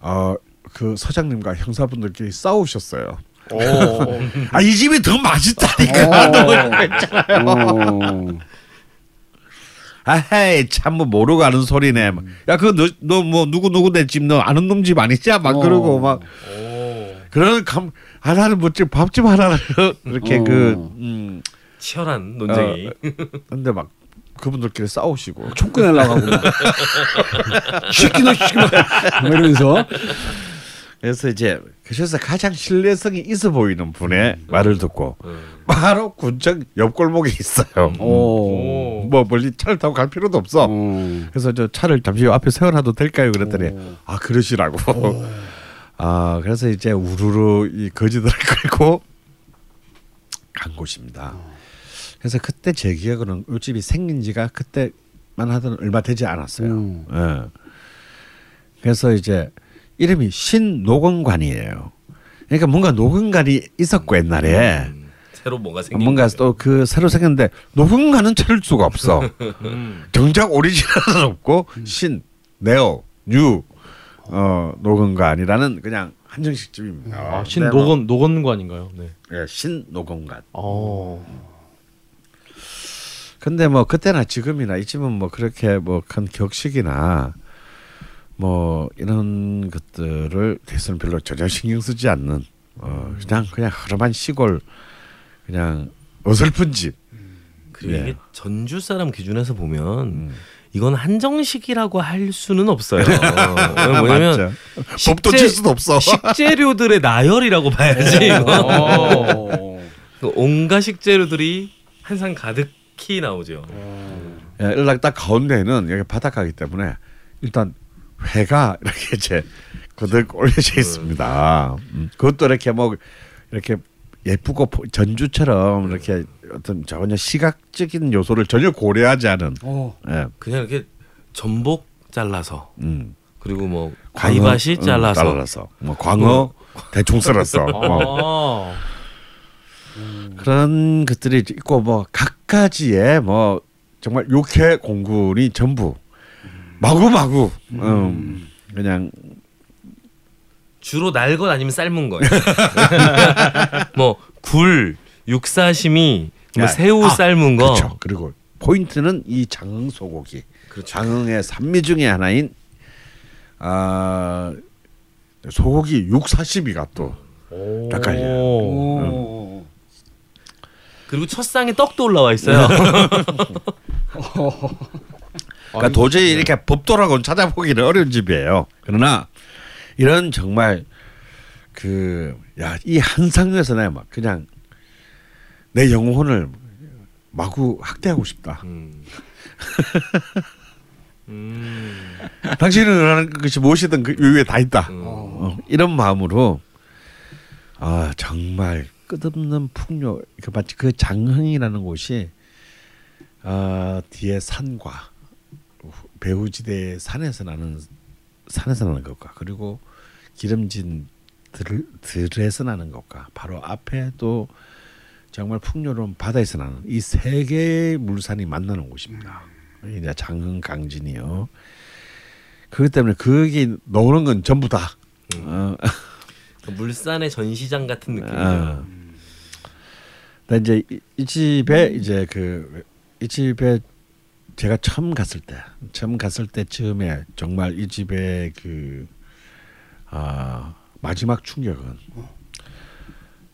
어 그 서장님과 형사분들끼리 싸우셨어요. 오. <laughs> 아이 집이 더 맛있다니까. 어. <laughs> 아헤이 참 뭐 모르고 하는 소리네. 야 그거 너너 뭐 누구 누구 내 집 너 아는 놈 집 아니지? 막 어. 그러고 막 오. 그런 감 하나는 뭐지 밥집 하나를 <laughs> 이렇게 어. 그 음. 치열한 논쟁이. 근데 막 그분들끼리 싸우시고 총 꺼내려고 하고 막. 시키 너 시키 막 이러면서 그래서 이제 그래서 가장 신뢰성이 있어 보이는 분의 말을 듣고 음. 바로 군청 옆 골목에 있어요. 오. 뭐 멀리 차를 타고 갈 필요도 없어. 어. 그래서 저 차를 잠시 앞에 세워놔도 될까요? 그랬더니 오. 아 그러시라고. <laughs> 아 그래서 이제 우르르 이 거지들을 끌고 간 곳입니다. 그래서 그때 제 기억으로는 이 집이 생긴 지가 그때만 하던 얼마 되지 않았어요. 음. 예. 그래서 이제 이름이 신노건관이에요. 그러니까 뭔가 노건관이 있었고 옛날에 음, 새로 뭔가 생긴 뭔가. 또 그 새로 생겼는데 노건관은 찾을 수가 없어. <laughs> 음. 정작 오리지널은 없고 신, neo, new, 어 노건관이라는 그냥 한정식 집입니다. 아, 네, 신 뭐, 노건 노건관인가요? 네. 예, 신 노건관. 어. 근데 뭐 그때나 지금이나 이 집은 뭐 그렇게 뭐 큰 격식이나 뭐 이런 것들을 대해서는 별로 전혀 신경 쓰지 않는 어 그냥 그냥 흐름한 시골 그냥 어설픈 집. 그리고 예. 이게 전주 사람 기준에서 보면 음. 이건 한정식이라고 할 수는 없어요. <laughs> 뭐냐면 맞죠. 법도 칠 수도 없어. 식재료들의 나열이라고 봐야지. 이거. 어. 그 온갖 식재료들이 한상 가득 히 나오죠. 예, 일락 딱 가운데에는 여기 바닷가기 때문에 일단 회가 <laughs> 이렇게 이제 거득 올려져 있습니다. 음, 그것도 이렇게 뭐 이렇게 예쁘고 포- 전주처럼 이렇게 어떤 전혀 시각적인 요소를 전혀 고려하지 않은 어. 예, 그냥 이렇게 전복 잘라서 음, 그리고 뭐 광어, 과이밭이 음, 잘라서 잘라서 뭐 광어 대충 썰었어. <laughs> 뭐 어. 그런 것들이 있고 뭐 각 가지의 뭐 정말 육회 공군이 전부 마구마구 음, 그냥 주로 날 것 아니면 삶은 거예요. <laughs> 뭐 굴, 육사시미, 뭐 야, 새우 아, 삶은 거. 그렇죠. 그리고 포인트는 이 장흥 소고기. 그렇죠. 장흥의 산미 중에 하나인 아 소고기 육사시미가 또. 오. 그리고 첫 상에 떡도 올라와 있어요. <laughs> 그러니까 도저히 이렇게 법도라고는 찾아보기는 어려운 집이에요. 그러나 이런 정말 그 야 이 한 상에서 내가 막 그냥 내 영혼을 마구 학대하고 싶다. 음. <laughs> 음. 당신은 원하는 것이 무엇이든 그 위에 다 있다. 음. 어, 이런 마음으로 아 정말 끝없는 풍요 그 마치 그 장흥이라는 곳이 아 뒤에 산과 배후지대 산에서 나는 산에서 나는 것과 그리고 기름진 들, 들에서 나는 것과 바로 앞에 또 정말 풍요로운 바다에서 나는 이 세 개의 물산이 만나는 곳입니다. 이제 장흥 강진이요. 그렇기 때문에 거기 나오는 건 전부 다 어, 그 물산의 전시장 같은 느낌이에요. 어. 근데 이제 이, 이 집에 이제 그 이 집에 제가 처음 갔을 때 처음 갔을 때 처음에 정말 이 집의 그 아, 마지막 충격은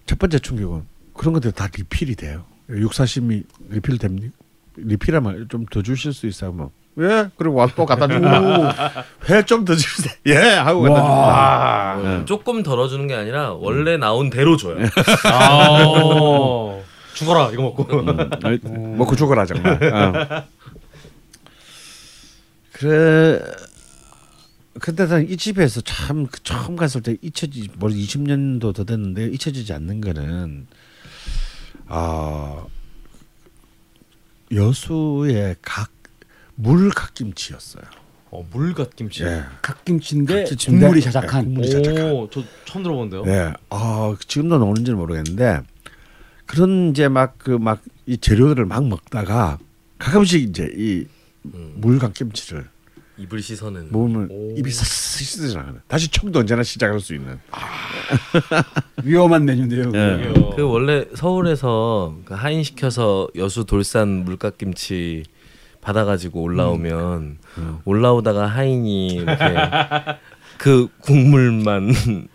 첫 번째 충격은 그런 것들 다 리필이 돼요. 육사심이 리필 됩니까? 리필하면 좀 더 주실 수 있어요. 뭐 예. 그리고 와서 또 갖다 주고 <laughs> 회 좀 더 주세요. 예. 하고 갖다 주고. 와. 어, 조금 덜어주는 게 아니라 원래 나온 대로 줘요. 아. <laughs> 죽어라 이거 먹고. 음. 먹고 죽어라 정말. 어. 그래. 근데 난이 집에서 참그 처음 갔을 때 잊혀지 뭐 20년도 더 됐는데 잊혀지지 않는 거는 아 여수의 각 물갓김치였어요. 어, 물갓김치. 예. 갓김치인데 갓김치인데 국물이 예, 자작한. 국물이 자작한. 오, 저 처음 들어본데요. 네. 아 지금도 나오는지는 모르겠는데 그런 이제 막 그 막 이 재료들을 막 먹다가 가끔씩 이제 이 음, 물갓김치를 입을 씻어는. 먹으면 오. 입이 싹싹 다시 처음도 언제나 시작할 수 있는. 위험한 메뉴인데요. 예. 그 원래 서울에서 그 하인 시켜서 여수 돌산 물갓김치 받아가지고 올라오면 음. 올라오다가 하인이 이렇게 <laughs> 그 국물만 <laughs>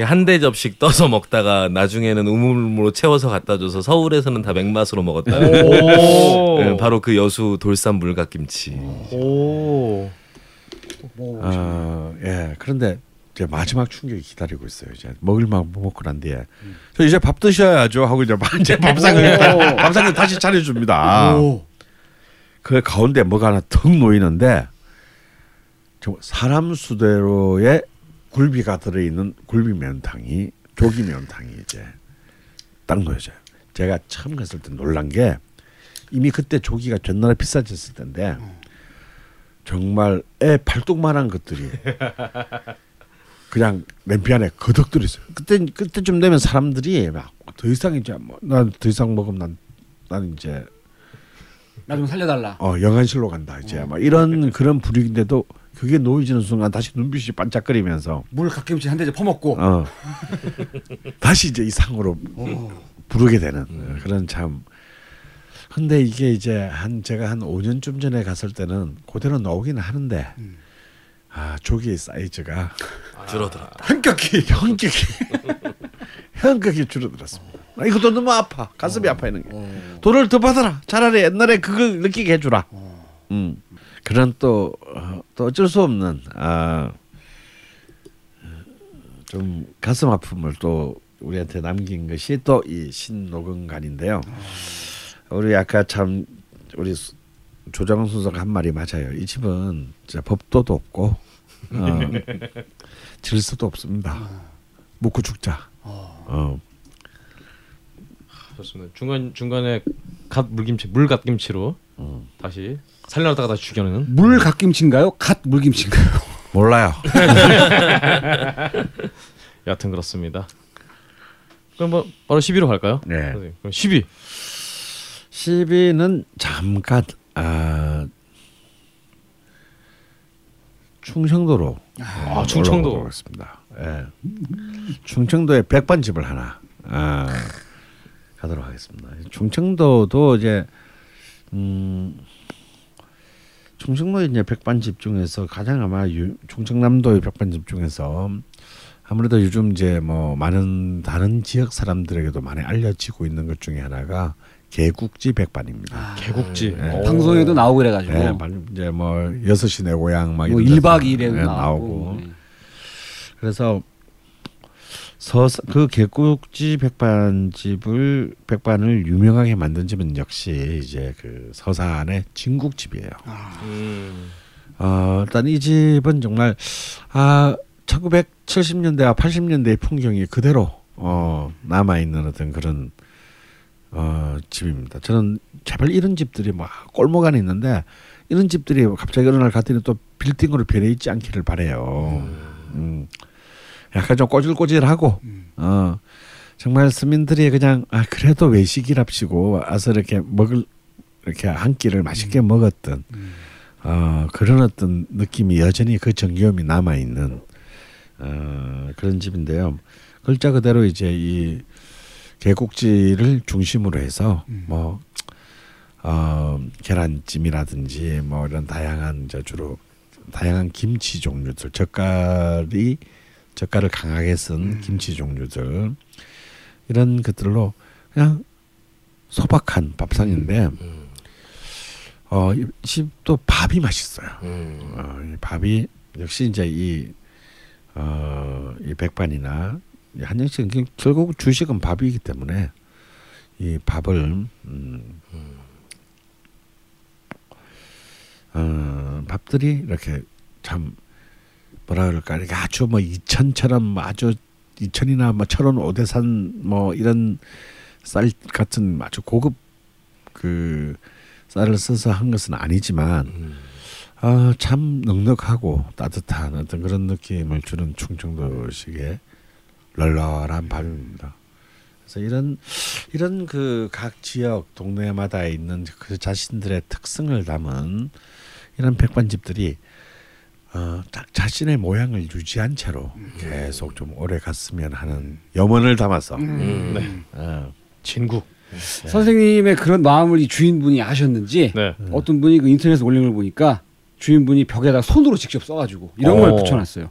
한 대 접씩 떠서 먹다가 나중에는 우물물로 채워서 갖다 줘서 서울에서는 다 맥맛으로 먹었다. 오. <laughs> 네, 바로 그 여수 돌산 물갓김치. 오. 뭐 어, 예. 그런데 이제 마지막 충격이 기다리고 있어요. 이제 먹을 만 먹고 난 뒤에 저 이제 밥 드셔야죠 하고 이제 밥- 이제 밥상을 밥상을 다시 차려줍니다. 오. 그 가운데 뭐가 하나 턱 놓이는데 정말 사람 수대로의 굴비가 들어있는 굴비 면탕이 조기 면탕이 이제 딱 놓여져요. 제가 처음 갔을 때 놀란 게 이미 그때 조기가 전날에 비싸졌을 텐데 정말 애 발톱만한 것들이 <laughs> 그냥 냄비 안에 거덕 들어 있어요. 그때 그때쯤 되면 사람들이 막 더 이상 이제 뭐 난 더 이상 먹으면 난 난 이제 나 좀 살려달라. 어 영안실로 간다 이제 막 이런 그런 분위기인데도 그게 놓여지는 순간 다시 눈빛이 반짝거리면서. 물 갓김치 한대 퍼먹고. 어. <laughs> 다시 이제 이 상으로 부르게 되는 그런 참. 근데 이게 이제 한 제가 한 5년쯤 전에 갔을 때는 그대로 나오기는 하는데 아 조기의 사이즈가 줄어들었다. 현격히 현격히 현격히 줄어들었습니다. 아, 이것도 너무 아파 가슴이 아파 있는 게 돈을 더 받아라 차라리 옛날에 그걸 느끼게 해주라. 음 그런 또 어, 또 어쩔 수 없는 아, 좀 가슴 아픔을 또 우리한테 남긴 것이 또 이 신노근간인데요. 우리 아까 참 우리 수- 조정훈 순서가 한 말이 맞아요. 이 집은 진짜 법도도 없고 어, <laughs> 질서도 없습니다. 묵고 죽자. 어. 좋습니다. 중간 중간에 갓 물김치 물갓김치로 음. 다시 살려놨다가 다시 죽여내는. 물 갓김치인가요? 갓 물김치인가요? <laughs> 몰라요. <laughs> 여하튼 그렇습니다. 그럼 뭐 바로 10위로 갈까요? 네. 선생님, 그럼 10위. 10위는 잠깐 아 충청도로 아, 충청도. 올라가겠습니다. 예. 충청도에 백반집을 하나 아, 가도록 하겠습니다. 충청도도 이제 음 충청도의 이제 백반집 중에서 가장 아마 유, 충청남도의 백반집 중에서 아무래도 요즘 이제 뭐 많은 다른 지역 사람들에게도 많이 알려지고 있는 것 중에 하나가 개국지 백반입니다. 개국지. 네. 오. 방송에도 나오고 그래가지고. 예, 말- 이제 뭐 여섯 시 내 고향 막뭐 이런 1박 데서 2일에도 예, 나오고. 네. 그래서 서사 그 개국지 백반집을 백반을 유명하게 만든 집은 역시 이제 그 서산의 진국집이에요. 음. 어, 일단 이 집은 정말 아 1970년대와 80년대의 풍경이 그대로 어, 남아 있는 어떤 그런 어, 집입니다. 저는 제발 이런 집들이 막 골목 안에 있는데 이런 집들이 갑자기 어느 날 갔더니 또 빌딩으로 변해 있지 않기를 바래요. 음. 약간 좀 꼬질꼬질하고 어 정말 서민들이 그냥 아 그래도 외식이랍시고 와서 이렇게 먹을 이렇게 한 끼를 맛있게 먹었던 어 그런 어떤 느낌이 여전히 그 정겨움이 남아 있는 어 그런 집인데요. 글자 그대로 이제 이 개국지를 중심으로 해서 뭐 어, 계란찜이라든지 뭐 이런 다양한 이제 주로 다양한 김치 종류들 젓갈이 젓갈을 강하게 쓴 김치 종류들 이런 것들로 그냥 소박한 밥상인데 어, 이 집도 밥이 맛있어요. 음. 어, 이 밥이 역시 이제 이 어, 이 백반이나 이 한정식 결국 주식은 밥이기 때문에 이 밥을 음, 어, 밥들이 이렇게 참 뭐라 그럴까 이렇게 아주 뭐 이천처럼 아주 이천이나 뭐 철원 오대산 뭐 이런 쌀 같은 아주 고급 그 쌀을 써서 한 것은 아니지만 음. 아, 참 넉넉하고 따뜻한 어떤 그런 느낌을 주는 충청도식의 널널한 밤입니다. 그래서 이런 이런 그 각 지역 동네마다 있는 그 자신들의 특성을 담은 이런 백반집들이 어, 자, 자신의 모양을 유지한 채로 계속 좀 오래 갔으면 하는 염원을 담아서 음. 네. 어, 진국. 선생님의 그런 마음을 이 주인분이 아셨는지 네. 어떤 분이 그 인터넷에 올린 걸 보니까 주인분이 벽에다 손으로 직접 써가지고 이런 걸 어. 붙여놨어요.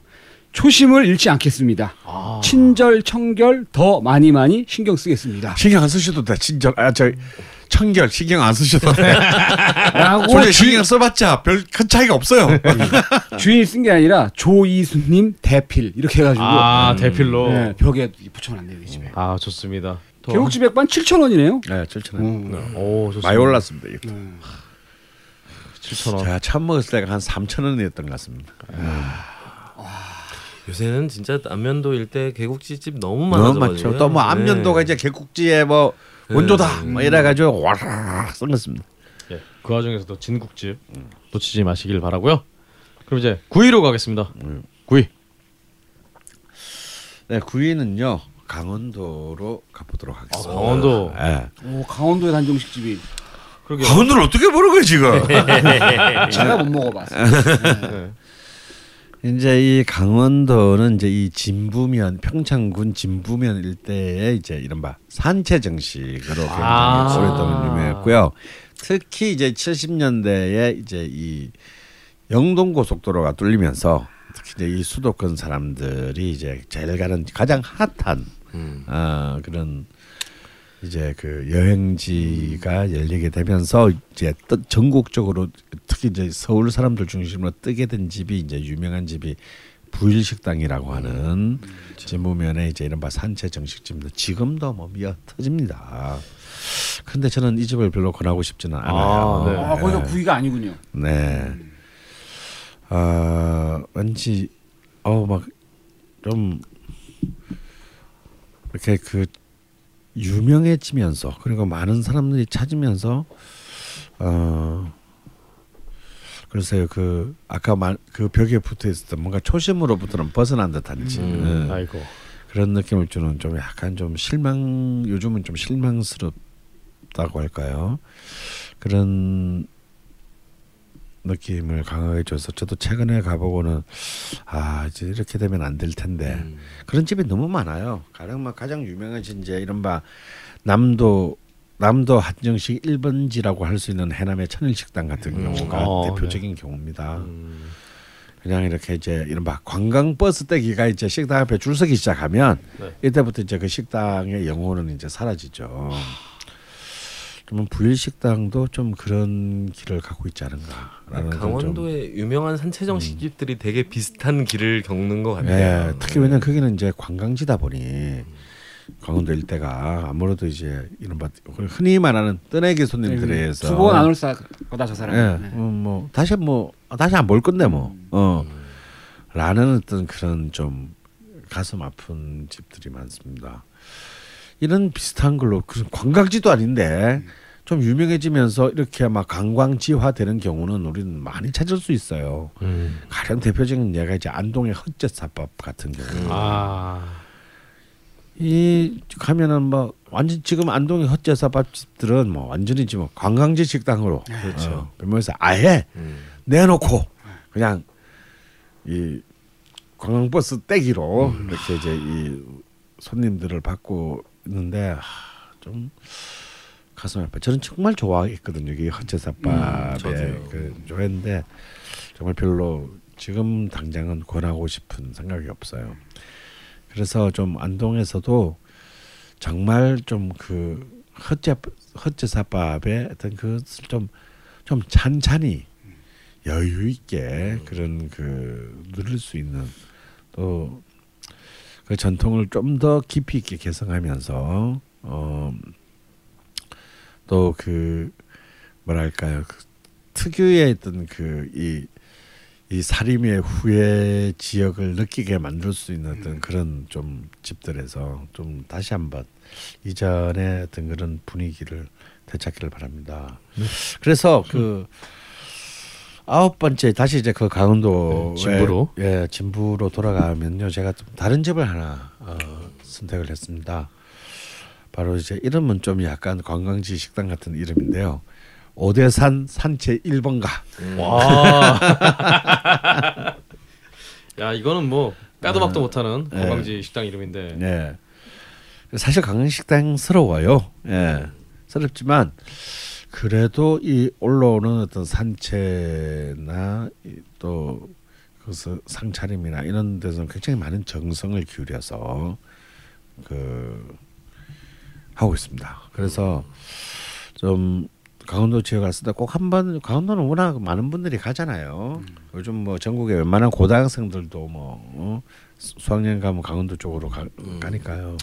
초심을 잃지 않겠습니다. 아. 친절 청결 더 많이 많이 신경 쓰겠습니다. 신경 안 쓰셔도 돼. 진짜 아저 청결 신경 안 쓰셔도 돼. <laughs> 라고 솔직히 주인, 신경 써봤자 별 큰 차이가 없어요. <laughs> 주인이 쓴게 아니라 조이수님 대필 이렇게 해가지고 아 대필로. 네, 벽에 이렇게 붙여놨네요 이 집에. 아 좋습니다. 또- 개국지 백반 7천 원이네요. 네, 절차는 음. 오 좋습니다. 많이 올랐습니다. 이거. 7천 원. 제가 처음 먹었을 때가 한 3천 원이었던 것 같습니다. 요새는 진짜 안면도 일대 개국지집 너무 너무 많아져가지고 많죠. 또 뭐 안면도가 이제 개국지의 뭐 원조다 뭐 이래가지고 와르르 썩었습니다. 예. 그 와중에서도 진국집 놓치지 마시길 바라고요. 그럼 이제 9위로 가겠습니다. 음. 9위. 네, 9위는요 강원도로 가보도록 하겠습니다. 아, 강원도. 예. 오 강원도의 단종식집이 그러게. 강원도를 어떻게 보는 거야 지금? <laughs> 제가 못 먹어봤어요. <laughs> 네. 이제 이 강원도는 이제 이 진부면 평창군 진부면 일대에 이제 이른바 산채 정식으로 굉장히 아. 오랫동안 유명했고요. 특히 이제 70년대에 이제 이 영동 고속도로가 뚫리면서 특히 이제 이 수도권 사람들이 이제 제일 가는 가장 핫한 음. 어, 그런 이제 그 여행지가 열리게 되면서 이제 떠- 전국적으로 특히 이제 서울 사람들 중심으로 뜨게 된 집이 이제 유명한 집이 부일 식당이라고 하는 진무면에 이제 이른바 산채 정식집인데 지금도 뭐 미어 터집니다. 근데 저는 이 집을 별로 권하고 싶지는 않아요. 네. 아 거기서 구이가 아니군요. 네. 아 왠지 어막좀 이렇게 그 유명해지면서 그리고 많은 사람들이 찾으면서 어 글쎄요 그 아까 말 그 벽에 붙어 있었던 뭔가 초심으로부터는 벗어난 듯한 집 음, 네. 아이고. 그런 느낌을 주는 좀 약간 좀 실망 요즘은 좀 실망스럽다고 할까요? 그런 느낌을 강하게 줘서 저도 최근에 가보고는 아 이제 이렇게 되면 안 될 텐데 음. 그런 집이 너무 많아요. 가령 막 가장 유명해진 이제 이른바 남도 남도 한정식 1번지라고 할 수 있는 해남의 천일식당 같은 음. 경우가 어, 대표적인 경우입니다. 음. 그냥 이렇게 이제 이른바 관광 버스 떼기가 이제 식당 앞에 줄 서기 시작하면 네. 이때부터 이제 그 식당의 영혼은 이제 사라지죠. 그러면 부일식당도 좀 그런 길을 갖고 있지 않은가라는 좀- 강원도의 유명한 산채정식집들이 되게 비슷한 길을 겪는 것 예, 같아요. 특히 왜냐면 거기는 이제 관광지다 보니 강원도 일대가 아무래도 이제 이른바 흔히 말하는 뜨내기 손님들에 의해서 두번 안 올 거다 저 사람. 예, 네. 어, 뭐 다시 뭐 다시 안 볼 건데 뭐 어. 라는 어떤 그런 좀 가슴 아픈 집들이 많습니다. 이런 비슷한 걸로 그 관광지도 아닌데 좀 유명해지면서 이렇게 막 관광지화되는 경우는 우리는 많이 찾을 수 있어요. 음. 가장 대표적인 예가 이제 안동의 헛제사밥 같은 경우. 아. 이 가면은 뭐 완전 지금 안동의 헛제사밥 집들은 뭐 완전히 지금 관광지 식당으로 그렇죠. 그러면서 아예 음. 내놓고 그냥 이 관광버스 떼기로 이렇게 이제 이 손님들을 받고 있는데 하, 좀 가슴 아파. 저는 정말 좋아했거든요. 이게 헛제사밥의 저도요. 그 좋아했는데 정말 별로 지금 당장은 권하고 싶은 생각이 없어요. 그래서 좀 안동에서도 정말 좀 그 헛제 헛제사밥의 어떤 그좀 좀 찬찬히 여유 있게 그런 그 누릴 수 있는 또 그 전통을 좀 더 깊이 있게 개성하면서 어 또 그 뭐랄까요? 그 특유의 어떤 그이 이 살림의 후회 지역을 느끼게 만들 수 있는 어떤 그런 좀 집들에서 좀 다시 한번 이전의 어떤 그런 분위기를 되찾기를 바랍니다. 그래서 그 아홉 번째 다시 이제 그 강원도 네, 진부로. 예 진부로 돌아가면요 제가 좀 다른 집을 하나 어, 선택을 했습니다. 바로 이제 이름은 좀 약간 관광지 식당 같은 이름인데요. 오대산 산채 1번가. 와. <laughs> 야 이거는 뭐 빼도 박도 못하는 네. 관광지 식당 이름인데. 네. 사실 관광 식당스러워요. 예. 스럽지만 그래도 이 올라오는 어떤 산채나 이또 그래서 상차림이나 이런 데서는 굉장히 많은 정성을 기울여서 그 하고 있습니다. 그래서 좀 강원도 지역 갔을 때 꼭 한 번 강원도는 워낙 많은 분들이 가잖아요. 요즘 뭐 전국에 웬만한 고등학생들도 뭐 어? 수- 수학여행 가면 강원도 쪽으로 가, 가니까요.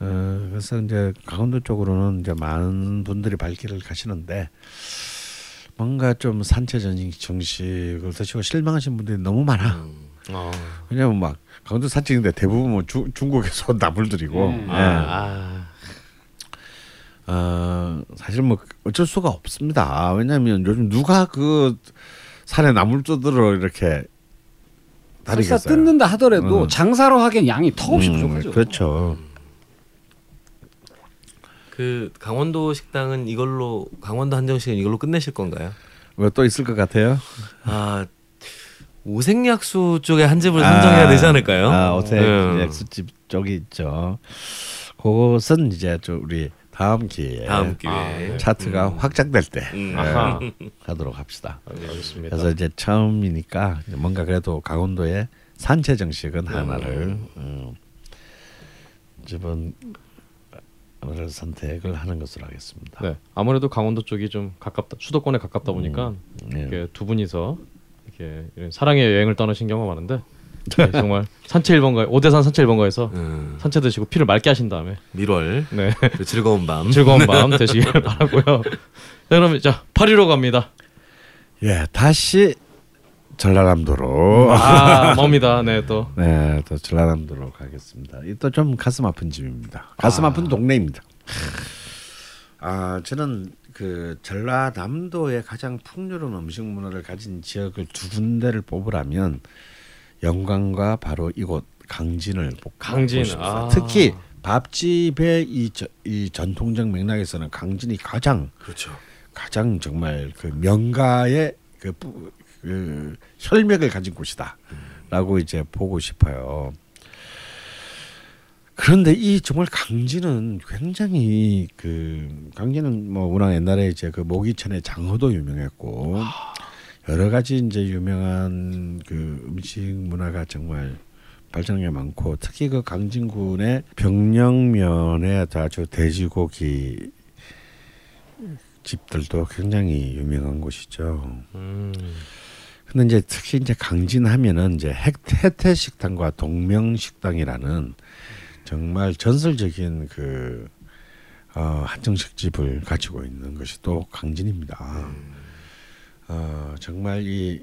어, 그래서 이제 강원도 쪽으로는 이제 많은 분들이 발길을 가시는데 뭔가 좀 산채 전 정식을 드시고 실망하신 분들이 너무 많아. 어. 왜냐면 막 강원도 산책인데 대부분 뭐 주, 중국에서 <laughs> 온 나물들이고 음. 예. 아. 어, 사실 뭐 어쩔 수가 없습니다. 왜냐하면 요즘 누가 그 산에 나물주들을 이렇게 다리겠어요. 뜯는다 하더라도 음. 장사로 하기엔 양이 턱없이 음, 부족하죠. 그렇죠. 그 강원도 식당은 이걸로 강원도 한정식은 이걸로 끝내실 건가요? 뭐 또 있을 것 같아요. 아 오색약수 쪽에 한 집을 선정해야 되지 않을까요? 아, 오색 음. 약수집 쪽이 있죠. 그것은 이제 좀 우리 다음 기회에 다음 기회에 아, 네. 차트가 확장될 때 음. 예, 아하. 하도록 합시다. 알겠습니다. 그래서 이제 처음이니까 뭔가 그래도 강원도의 산채 정식은 하나를 음, 집은 오늘 선택을 하는 것으로 하겠습니다. 네. 아무래도 강원도 쪽이 좀 가깝다. 수도권에 가깝다 보니까 네. 이렇게 두 분이서 이렇게 이런 사랑의 여행을 떠나신 경우가 많은데 네, <laughs> 정말 산채 1번가 오대산 산채 1번가에서 음, 산채 드시고 피를 맑게 하신 다음에 밀월 네. 그 즐거운 밤 <laughs> 즐거운 <laughs> 밤 되시길 바라고요. 자, 그럼 자 파리로 갑니다. 예, 다시 전라남도로 아 <laughs> 멉니다. 네 또. 네, 또 전라남도로 가겠습니다. 이또좀 가슴 아픈 집입니다. 가슴 아. 픈 동네입니다. 아, 저는 그 전라남도의 가장 풍요로운 음식 문화를 가진 지역을 두 군데를 뽑으라면 영광과 바로 이곳 강진을 뽑 강진. 아. 특히 밥집의 이, 저, 이 전통적 맥락에서는 강진이 가장 그렇죠. 가장 정말 그 명가의 그, 뿌- 그 혈맥을 가진 곳이다라고 이제 보고 싶어요. 그런데 이 정말 강진은 굉장히 그 강진은 뭐 워낙 옛날에 이제 그 모기천의 장어도 유명했고 여러 가지 이제 유명한 그 음식 문화가 정말 발전한 게 많고 특히 그 강진군의 병령면에 아주 돼지고기 집들도 굉장히 유명한 곳이죠. 음. 근데 이제 특히 이제 강진하면은 이제 혜태 혜태 식당과 동명 식당이라는 정말 전설적인 그 어, 한정식 집을 가지고 있는 것이 또 강진입니다. 어, 정말 이,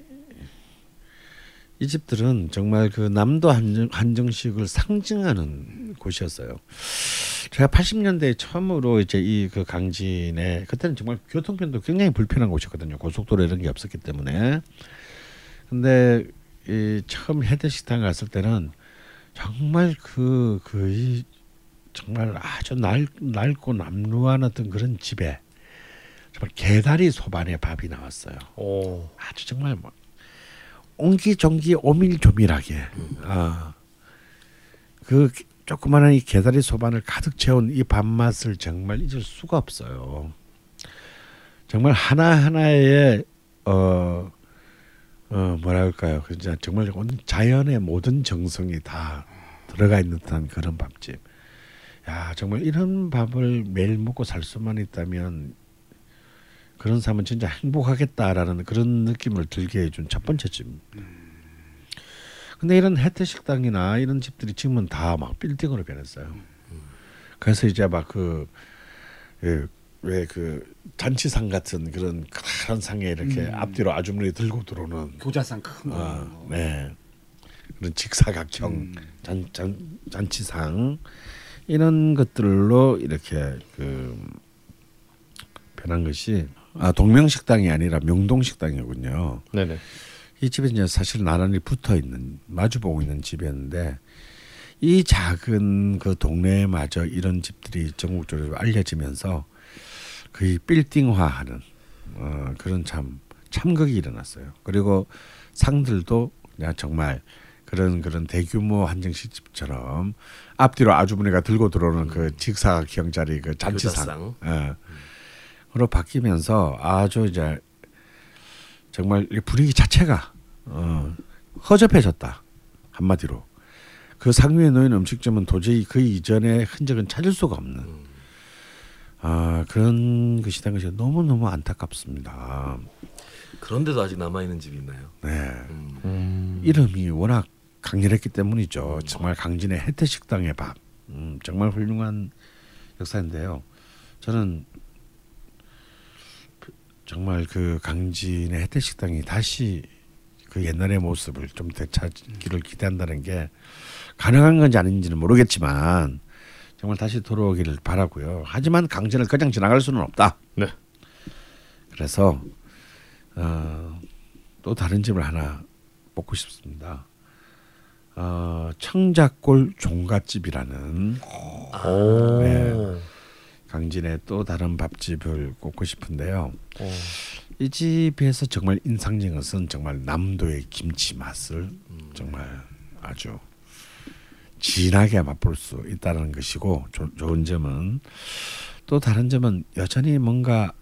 이 집들은 정말 그 남도 한정, 한정식을 상징하는 곳이었어요. 제가 80년대에 처음으로 이제 이 그 강진에 그때는 정말 교통편도 굉장히 불편한 곳이었거든요. 고속도로 이런 게 없었기 때문에. 근데 이 처음 해대 식당 갔을 때는 정말 그 그이 정말 아주 날, 낡고 남루한 어떤 그런 집에 정말 개다리 소반에 밥이 나왔어요. 오. 아주 정말 뭐 옹기종기 오밀조밀하게 아, 그 조그마한 이 개다리 소반을 가득 채운 이 밥맛을 정말 잊을 수가 없어요. 정말 하나 하나의 어, 어 뭐랄까요, 진짜 정말 온 자연의 모든 정성이 다 들어가 있는 듯한 그런 밥집. 야 정말 이런 밥을 매일 먹고 살 수만 있다면 그런 삶은 진짜 행복하겠다라는 그런 느낌을 들게 해준 첫 번째 집. 근데 이런 혜태 식당이나 이런 집들이 지금은 다 막 빌딩으로 변했어요. 그래서 이제 막그 예, 왜 그 잔치상 같은 그런 큰 상에 이렇게 앞뒤로 아주머니 들고 들어오는 교자상 큰 거. 아, 네. 그런 직사각형 잔, 잔, 잔치상 이런 것들로 이렇게 그 변한 것이 아 동명 식당이 아니라 명동 식당이군요. 네네. 이 집에 이제 사실 나란히 붙어 있는 마주 보고 있는 집이었는데 이 작은 그 동네마저 이런 집들이 전국적으로 알려지면서 거의 빌딩화하는 어, 그런 참 참극이 일어났어요. 그리고 상들도 그냥 정말 그런 그런 대규모 한정식 집처럼 앞뒤로 아주머니가 들고 들어오는 그 직사각형짜리 그 잔치상, 예. 으로 바뀌면서 아주 이제 정말 이 분위기 자체가 어, 허접해졌다. 한마디로. 그 상위에 놓인 음식점은 도저히 그 이전의 흔적은 찾을 수가 없는 아 그런 것이 된 것이 너무 너무 안타깝습니다. 그런데도 아직 남아 있는 집이 있나요? 네 음. 이름이 워낙 강렬했기 때문이죠. 정말 강진의 혜태 식당의 밥 음, 정말 훌륭한 역사인데요. 저는 정말 그 강진의 혜태 식당이 다시 그 옛날의 모습을 좀 되찾기를 기대한다는 게 가능한 건지 아닌지는 모르겠지만 정말 다시 돌아오기를 바라고요. 하지만 강진을 그냥 지나갈 수는 없다. 네. 그래서 어, 또 다른 집을 하나 뽑고 싶습니다. 어, 청자골 종갓집이라는 오. 네. 강진의 또 다른 밥집을 꼽고 싶은데요. 오. 이 집에서 정말 인상적인 것은 정말 남도의 김치 맛을 정말 아주 진하게 맛볼 수 있다는 것이고 조, 좋은 점은 또 다른 점은 여전히 뭔가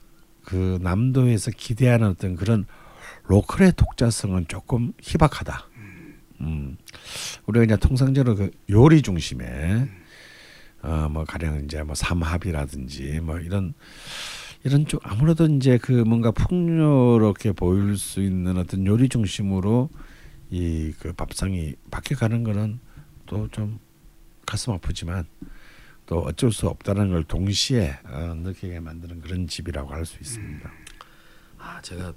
그 남도에서 기대하는 어떤 그런 로컬의 독자성은 조금 희박하다. 음, 우리가 이제 통상적으로 그 요리 중심의 어뭐 가령 이제 뭐 삼합이라든지 뭐 이런 이런 좀 아무래도 이제 그 뭔가 풍요롭게 보일 수 있는 어떤 요리 중심으로 이 그 밥상이 바뀌어가는 거는 또 좀 가슴 아프지만 또 어쩔 수 없다는 걸 동시에 어, 느끼게 만드는 그런 집이라고 할 수 있습니다. 아 제가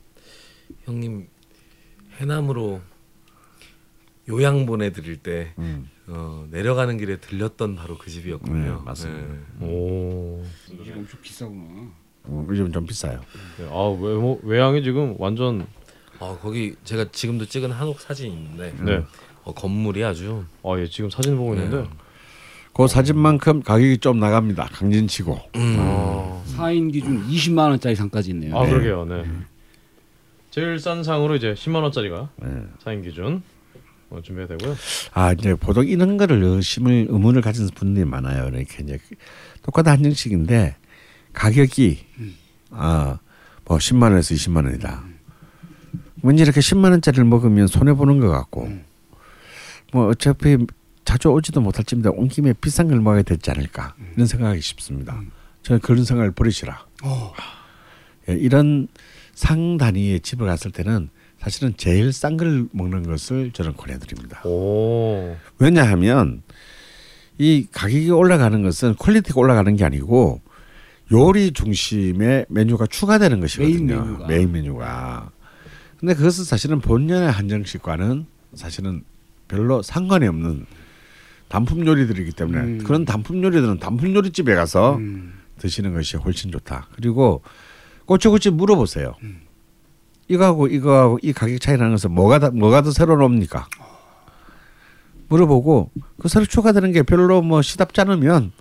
형님 해남으로 요양 보내드릴 때 음. 어, 내려가는 길에 들렸던 바로 그 집이었군요. 네, 맞습니다. 네. 오. 이게 엄청 비싸구나. 어, 요즘 좀 비싸요. 네. 아 외모 외양이 지금 완전 어, 거기 제가 지금도 찍은 한옥 사진이 있는데 네. 어, 건물이 아주 아예 지금 사진 보고 있는데 그 사진만큼 가격이 좀 나갑니다. 강진치고. 아, 4인 기준 20만 원짜리 상까지 있네요. 아 네. 그러게요. 네. 제일 싼 상으로 이제 10만 원짜리가 네. 4인 기준 어, 준비가 되고요. 아 이제 보통 이런 거를 의심을 의문을 가진 분들이 많아요. 이렇게 이제 똑같은 한정식인데 가격이 아뭐 10만 원에서 20만 원이다. 왠지 이렇게 10만 원짜리를 먹으면 손해 보는 것 같고 뭐 어차피 자주 오지도 못할 집인데 온 김에 비싼 걸 먹어야 되지 않을까 이런 생각이 싶습니다. 저는 그런 생각을 버리시라. 어. 예, 이런 상 단위의 집을 갔을 때는 사실은 제일 싼 걸 먹는 것을 저는 권해드립니다. 오. 왜냐하면 이 가격이 올라가는 것은 quality가 올라가는 게 아니고 요리 중심의 메뉴가 추가되는 것이거든요. 메인 메뉴가. 메인 메뉴가. 근데 그것은 사실은 본연의 한정식과는 사실은 별로 상관이 없는 단품 요리들이기 때문에 음. 그런 단품 요리들은 단품 요리집에 가서 음. 드시는 것이 훨씬 좋다. 그리고 꼬치꼬치 물어보세요. 음. 이거하고 이거하고 이 가격 차이 나는 것은 뭐가 다, 뭐가 더 새로 나옵니까? 물어보고 그 새로 추가되는 게 별로 뭐 시답지 않으면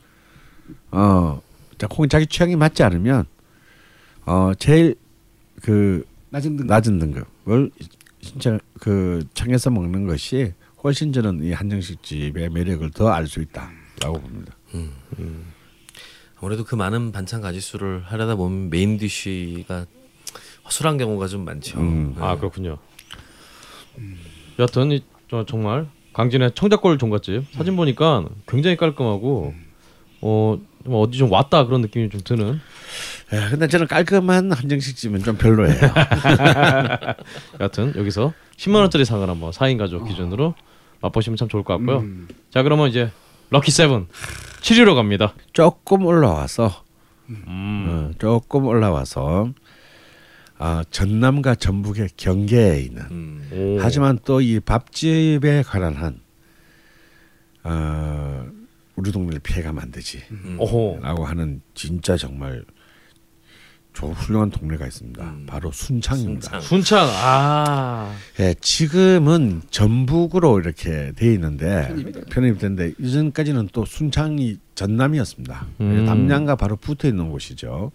어, 자, 혹은 자기 취향이 맞지 않으면 어 제일 그 낮은 등 낮은 등급을 진짜 그 청해서 먹는 것이 훨씬 저는 이 한정식 집의 매력을 더 알 수 있다라고 봅니다. 아무래도 그 많은 반찬 가짓수를 하려다 보면 메인 디쉬가 허술한 경우가 좀 많죠. 음. 네. 아 그렇군요. 여하튼 이, 저, 정말 강진의 청자골 종갓집 사진 보니까 굉장히 깔끔하고 어, 뭐 어디 좀 왔다 그런 느낌이 좀 드는. 예, 근데 저는 깔끔한 한정식 집은 좀 별로예요. <laughs> 여하튼 여기서 10만 원짜리 상을 한번 4인 가족 기준으로 맛보시면 참 좋을 것 같고요. 음. 자 그러면 이제 럭키 세븐 7위로 갑니다. 조금 올라와서 음. 어, 조금 올라와서 아, 전남과 전북의 경계에 있는 음. 오. 하지만 또 이 밥집에 관한 한 어, 우리 동네를 피해가면 안 되지라고 음. 하는 진짜 정말 좋은 훌륭한 동네가 있습니다. 음. 바로 순창입니다. 순창. 순창 아 예, 지금은 전북으로 이렇게 돼 있는데 됐는데 이전까지는 또 순창이 전남이었습니다. 음. 담양과 바로 붙어 있는 곳이죠.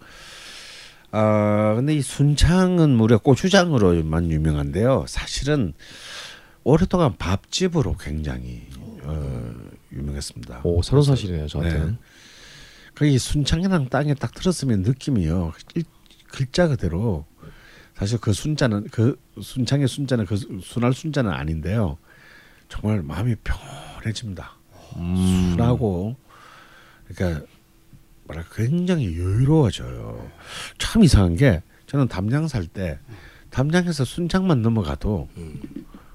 아 근데 이 순창은 무려 고추장으로만 유명한데요. 사실은 오랫동안 밥집으로 굉장히 어, 유명했습니다. 오 새로운 사실이네요 저한테는. 네. 그이 순창이라는 땅에 딱 들었으면 느낌이요. 일- 글자 그대로 사실 그 순자는 그 순창의 순자는 그 수- 순할 순자는 아닌데요. 정말 마음이 평온해집니다. 음. 순하고 그러니까 뭐랄까 굉장히 여유로워져요. 참 이상한 게 저는 담양 살 때 담양에서 순창만 넘어가도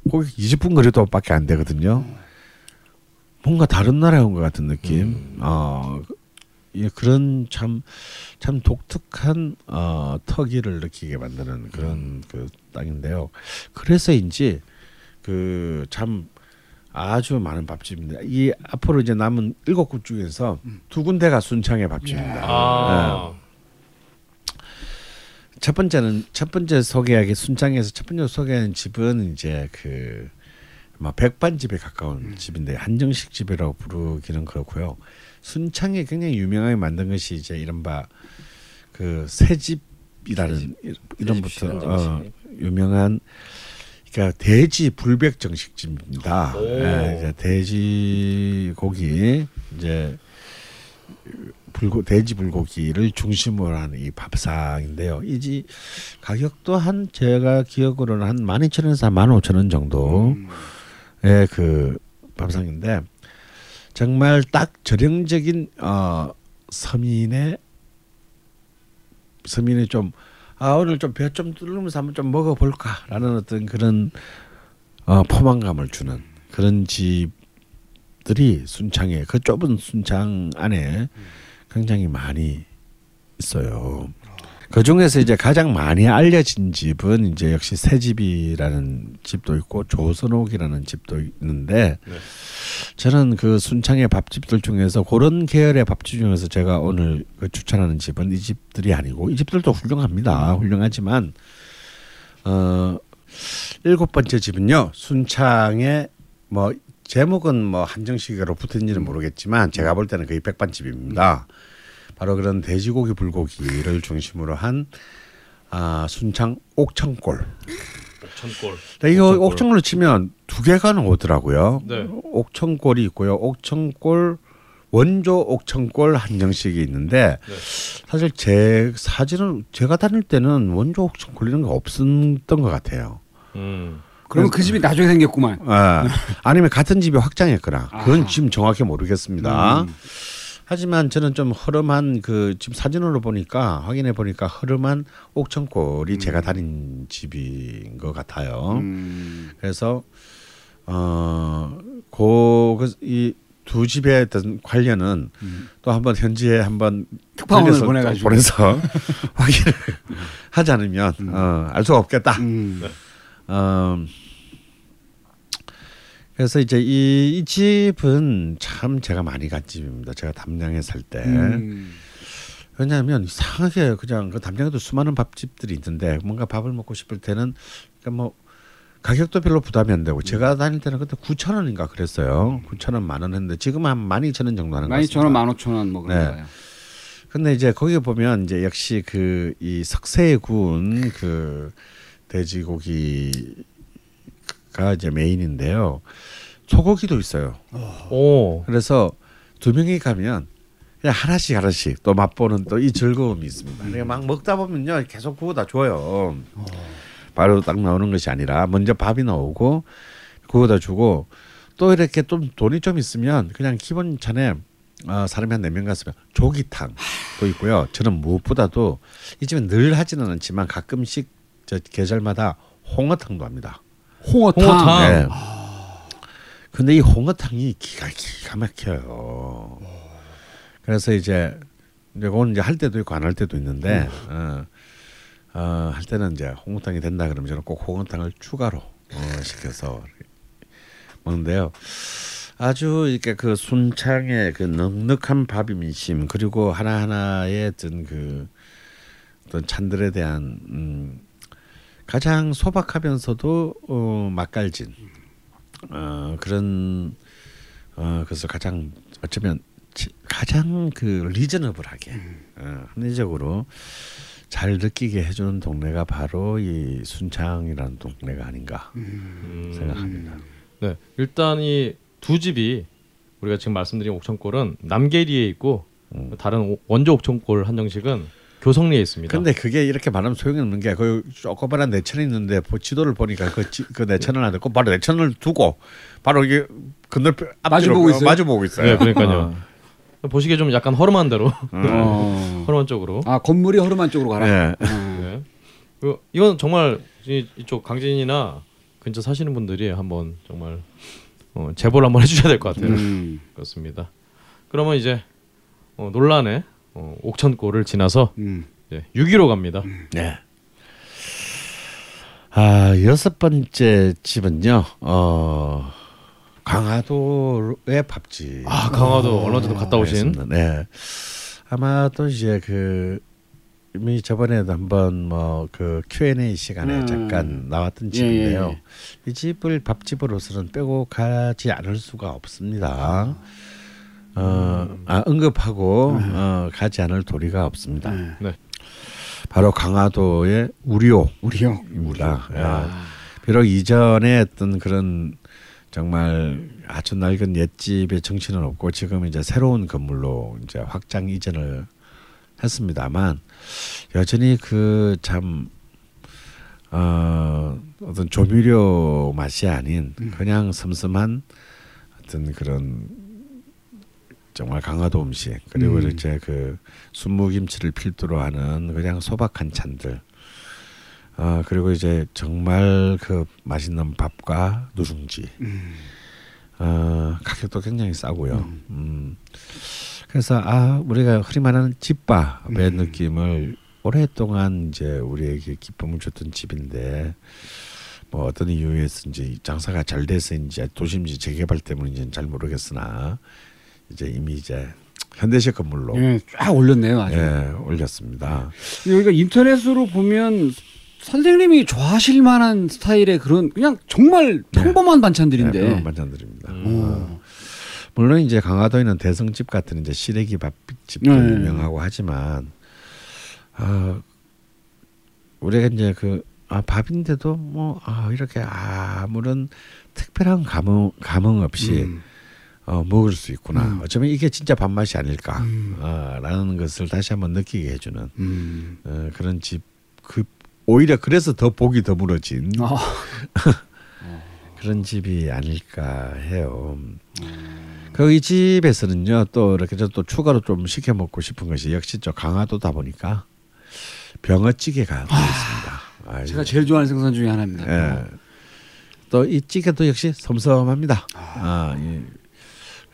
거기 20분 거리도밖에 안 되거든요. 뭔가 다른 나라에 온 것 같은 느낌. 어, 예, 그런 참 참 독특한 어, 터기를 느끼게 만드는 그런 그 땅인데요. 그래서인지 그 참 아주 많은 밥집입니다. 이 앞으로 이제 남은 일곱 곳 중에서 두 군데가 순창의 밥집입니다. 아. 첫 번째는 첫 번째 소개하기 순창에서 첫 번째 소개하는 집은 이제 그뭐 백반집에 가까운 집인데 한정식 집이라고 부르기는 그렇고요. 순창에 굉장히 유명하게 만든 것이 이제 이른바 그 새집이라는 이름부터 어. 유명한 그러니까 돼지 불백 정식집입니다. 오. 예, 이제 돼지 고기 이제 불고 돼지 불고기를 중심으로 하는 이 밥상인데요. 이집 가격도 한 제가 기억으로는 한 12,000원에서 15,000원 정도의 그 밥상인데 정말 딱 전형적인 어 서민의 서민이 좀 아 오늘 좀 배 좀 뚫으면서 한번 좀 먹어볼까라는 어떤 그런 어 포만감을 주는 그런 집들이 순창에 그 좁은 순창 안에 굉장히 많이 있어요. 그 중에서 이제 가장 많이 알려진 집은 이제 역시 새집이라는 집도 있고 조선옥이라는 집도 있는데 네. 저는 그 순창의 밥집들 중에서 그런 계열의 밥집 중에서 제가 오늘 그 추천하는 집은 이 집들이 아니고 이 집들도 훌륭합니다. 훌륭하지만 어 일곱 번째 집은요 순창의 뭐 제목은 뭐 한정식으로 붙은지는 모르겠지만 제가 볼 때는 거의 백반집입니다. 바로 그런 돼지고기 불고기를 중심으로 한 아, 순창 옥천골. 천골. 네, 이거 옥천골. 옥천골로 치면 두 개가 나오더라고요. 네. 옥천골이 있고요. 옥천골 원조 옥천골 한정식이 있는데 네. 사실 제 사진은 제가 다닐 때는 원조 옥천골 이런 거 없었던 것 같아요. 음. 그러면 그 집이 나중에 생겼구만. 아, 아니면 같은 집이 확장했거나 그건 아하. 지금 정확히 모르겠습니다. 음. 하지만 저는 좀 허름한 그 지금 사진으로 보니까 확인해 보니까 허름한 옥천골이 제가 다닌 집인 것 같아요. 음. 그래서 어고이 두 집의 어떤 관련은 또 한번 현지에 한번 특파원을 보내가지고. 보내서 <laughs> 확인을 하지 않으면 어, 알 수가 없겠다. 음. 어, 그래서 이제 이, 이 집은 참 제가 많이 간 집입니다. 제가 담양에 살 때. 음. 왜냐하면 이상하게 그냥 그 담양에도 수많은 밥집들이 있는데 뭔가 밥을 먹고 싶을 때는 그러니까 뭐 가격도 별로 부담이 안 되고 제가 다닐 때는 그때 9천 원인가 그랬어요. 9천 원 만 원 했는데 지금 한 12,000원 정도 하는 것 많이 같습니다. 저는 만 오천 원 먹은 네. 거예요. 근데 이제 거기 보면 이제 역시 그이 구운 그 돼지고기 가 이제 메인인데요. 소고기도 있어요. 오. 그래서 두 명이 가면 그냥 하나씩 하나씩 또 맛보는 또 이 즐거움이 있습니다. 그러니까 막 먹다 보면요 계속 구워다 줘요. 바로 딱 나오는 것이 아니라 먼저 밥이 나오고 구워다 주고 또 이렇게 좀 돈이 좀 있으면 그냥 기본 찬에 어, 사람이 한 네 명 갔으면 조기탕도 있고요. 저는 무엇보다도 이 집은 늘 하지는 않지만 가끔씩 저 계절마다 홍어탕도 합니다. 홍어탕. 홍어탕. 네. 근데 이 홍어탕이 기가 기가 막혀요. 그래서 이제 그건 이제 할 때도 있고 안 할 때도 있는데 어, 어, 할 때는 이제 홍어탕이 된다 그러면 저는 꼭 홍어탕을 추가로 어, 시켜서 먹는데요. 아주 이렇게 그 순창의 그 넉넉한 밥이민심 그리고 하나 하나의 어떤 그 어떤 찬들에 대한 음, 가장 소박하면서도 어, 맛깔진. 어, 그런 어, 그래서 가장 어쩌면 지- 가장 그 리저너블하게 어, 합리적으로 잘 느끼게 해주는 동네가 바로 이 순창이라는 동네가 아닌가 생각합니다. 네, 일단 이 두 집이 우리가 지금 말씀드린 옥천골은 남계리에 있고 다른 오- 원조 옥천골 한정식은 교성리에 있습니다. 근데 그게 이렇게 말하면 소용이 없는 게 그 조그만한 내천이 있는데 보- 지도를 보니까 그, 지, 그 내천을 안 듣고 바로 내천을 두고 바로 이게 건널 마주 보고 있어요? 마주 보고 있어요. 네, 그러니까요. 보시기에 좀 약간 허름한 대로 <laughs> 어. 허름한 쪽으로. 아 건물이 허름한 쪽으로 가라. 네. 어. 네. 그 이건 정말 이, 이쪽 강진이나 근처 사시는 분들이 한번 정말 어, 제보를 한번 <laughs> 해주셔야 될 것 같아요. 음. 그렇습니다. 그러면 이제 어, 논란의 어, 옥천골을 지나서 음. 이제 6위로 갑니다. 네. 아 여섯 번째 집은요. 어 강화도의 밥집. 아 강화도 얼마 전에 갔다 오신 했습니다. 네. 아마도 이제 그 이미 저번에도 한번 뭐 그 Q&A 시간에 음. 잠깐 나왔던 예, 집인데요. 예, 예. 이 집을 밥집으로서는 빼고 가지 않을 수가 없습니다. 어, 아, 언급하고 어, 가지 않을 도리가 없습니다. 네. 바로 강화도의 우리오 우리요. 입니다. 예. 비록 이전에 어떤 그런 정말 아주 낡은 옛집의 정신은 없고 지금 이제 새로운 건물로 이제 확장 이전을 했습니다만 여전히 그 참 어, 어떤 조미료 맛이 아닌 그냥 섬섬한 어떤 그런 정말 강화도 음식 그리고 음. 이제 그 순무김치를 필두로 하는 그냥 소박한 찬들 아 그리고 이제 정말 그 맛있는 밥과 누룽지 어, 가격도 굉장히 싸고요. 음. 그래서 아 우리가 흔히 말하는 집밥의 느낌을 오랫동안 이제 우리에게 기쁨을 줬던 집인데 뭐 어떤 이유에서인지 장사가 잘 돼서인지 도심지 재개발 때문인지는 잘 모르겠으나 이제 이미 이제 현대식 건물로 예, 쫙 올렸네요. 아주. 예, 올렸습니다. 여기가 인터넷으로 보면 선생님이 좋아하실 만한 스타일의 그런 그냥 정말 평범한 반찬들인데. 네, 그런 반찬들입니다. 음. 어. 물론 이제 강화도에는 대성집 같은 이제 시래기 밥집도 네. 유명하고 하지만 아 우리가 이제 그 아, 밥인데도 뭐 아, 이렇게 아무런 특별한 감흥 감흥 없이 음. 어, 먹을 수 있구나. 음. 어쩌면 이게 진짜 밥맛이 아닐까. 음. 어, 라는 것을 다시 한번 느끼게 해주는 음. 어, 그런 집. 그 오히려 그래서 더 복이 더물어진 아, <laughs> 그런 집이 아닐까 해요. 그이 집에서는요 또 이렇게 저또 추가로 좀 시켜 먹고 싶은 것이 역시 저 강화도다 보니까 병어찌개가 또 있습니다. 아이고. 제가 제일 좋아하는 생선 중에 하나입니다. 예. 또이 찌개도 역시 섬섬합니다. 아, 이,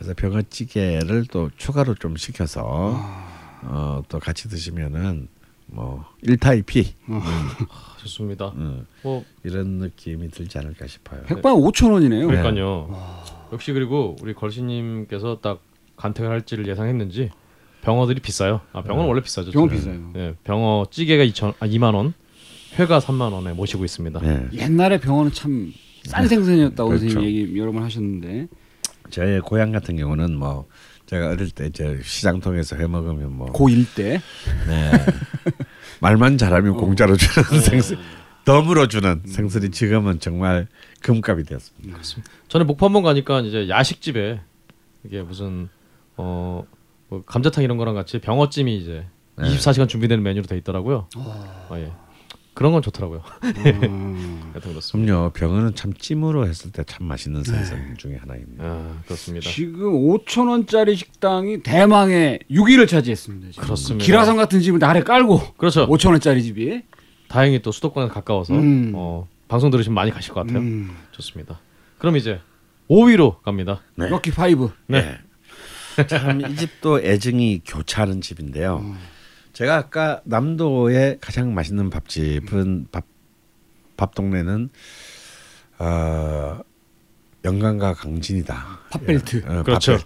그래서 병어찌개를 또 추가로 좀 시켜서 어, 또 같이 드시면은 뭐 일타이피 아, 좋습니다. 음, 뭐 이런 느낌이 들지 않을까 싶어요. 백반 5천 원이네요. 그러니까요. 역시 그리고 우리 걸신님께서 딱 간택을 할지를 예상했는지 병어들이 비싸요. 아 병어는 원래 비싸죠. 병어. 비싸요. 예, 병어 찌개가 2천 아 2만 원, 회가 3만 원에 모시고 있습니다. 네. 옛날에 병어는 참 싼 생선이었다고 그렇죠. 선생님 얘기 여러 번 하셨는데. 저의 고향 같은 경우는 뭐 제가 어릴 때 이제 시장 통해서 해 먹으면 뭐 고1 때. 네. 말만 잘하면 공짜로 주는 생선 더 물어주는 생선이 지금은 정말 금값이 되었습니다. 전에 목포 한번 가니까 이제 야식집에 이게 무슨 어 뭐 감자탕 이런 거랑 같이 병어찜이 이제 네. 24시간 준비되는 메뉴로 돼 있더라고요. 아, 예. 그런 건 좋더라고요. 음. <laughs> 그럼요. 병어는 참 찜으로 했을 때 참 맛있는 생선 중에 하나입니다. 아 그렇습니다. 지금 5천 원짜리 식당이 대망의 6위를 차지했습니다. 지금. 그렇습니다. 기라성 같은 집을 아래 깔고 그렇죠. 5천 원짜리 집이. 다행히 또 수도권에 가까워서 음. 어, 방송 들으시면 많이 가실 것 같아요. 음. 좋습니다. 그럼 이제 5위로 갑니다. 네. lucky five. 네. 참 이 집도 애증이 교차하는 집인데요. 제가 아까 남도의 가장 맛있는 밥집은 밥, 밥 동네는 어, 영광과 강진이다. 팝벨트. 어, 그렇죠.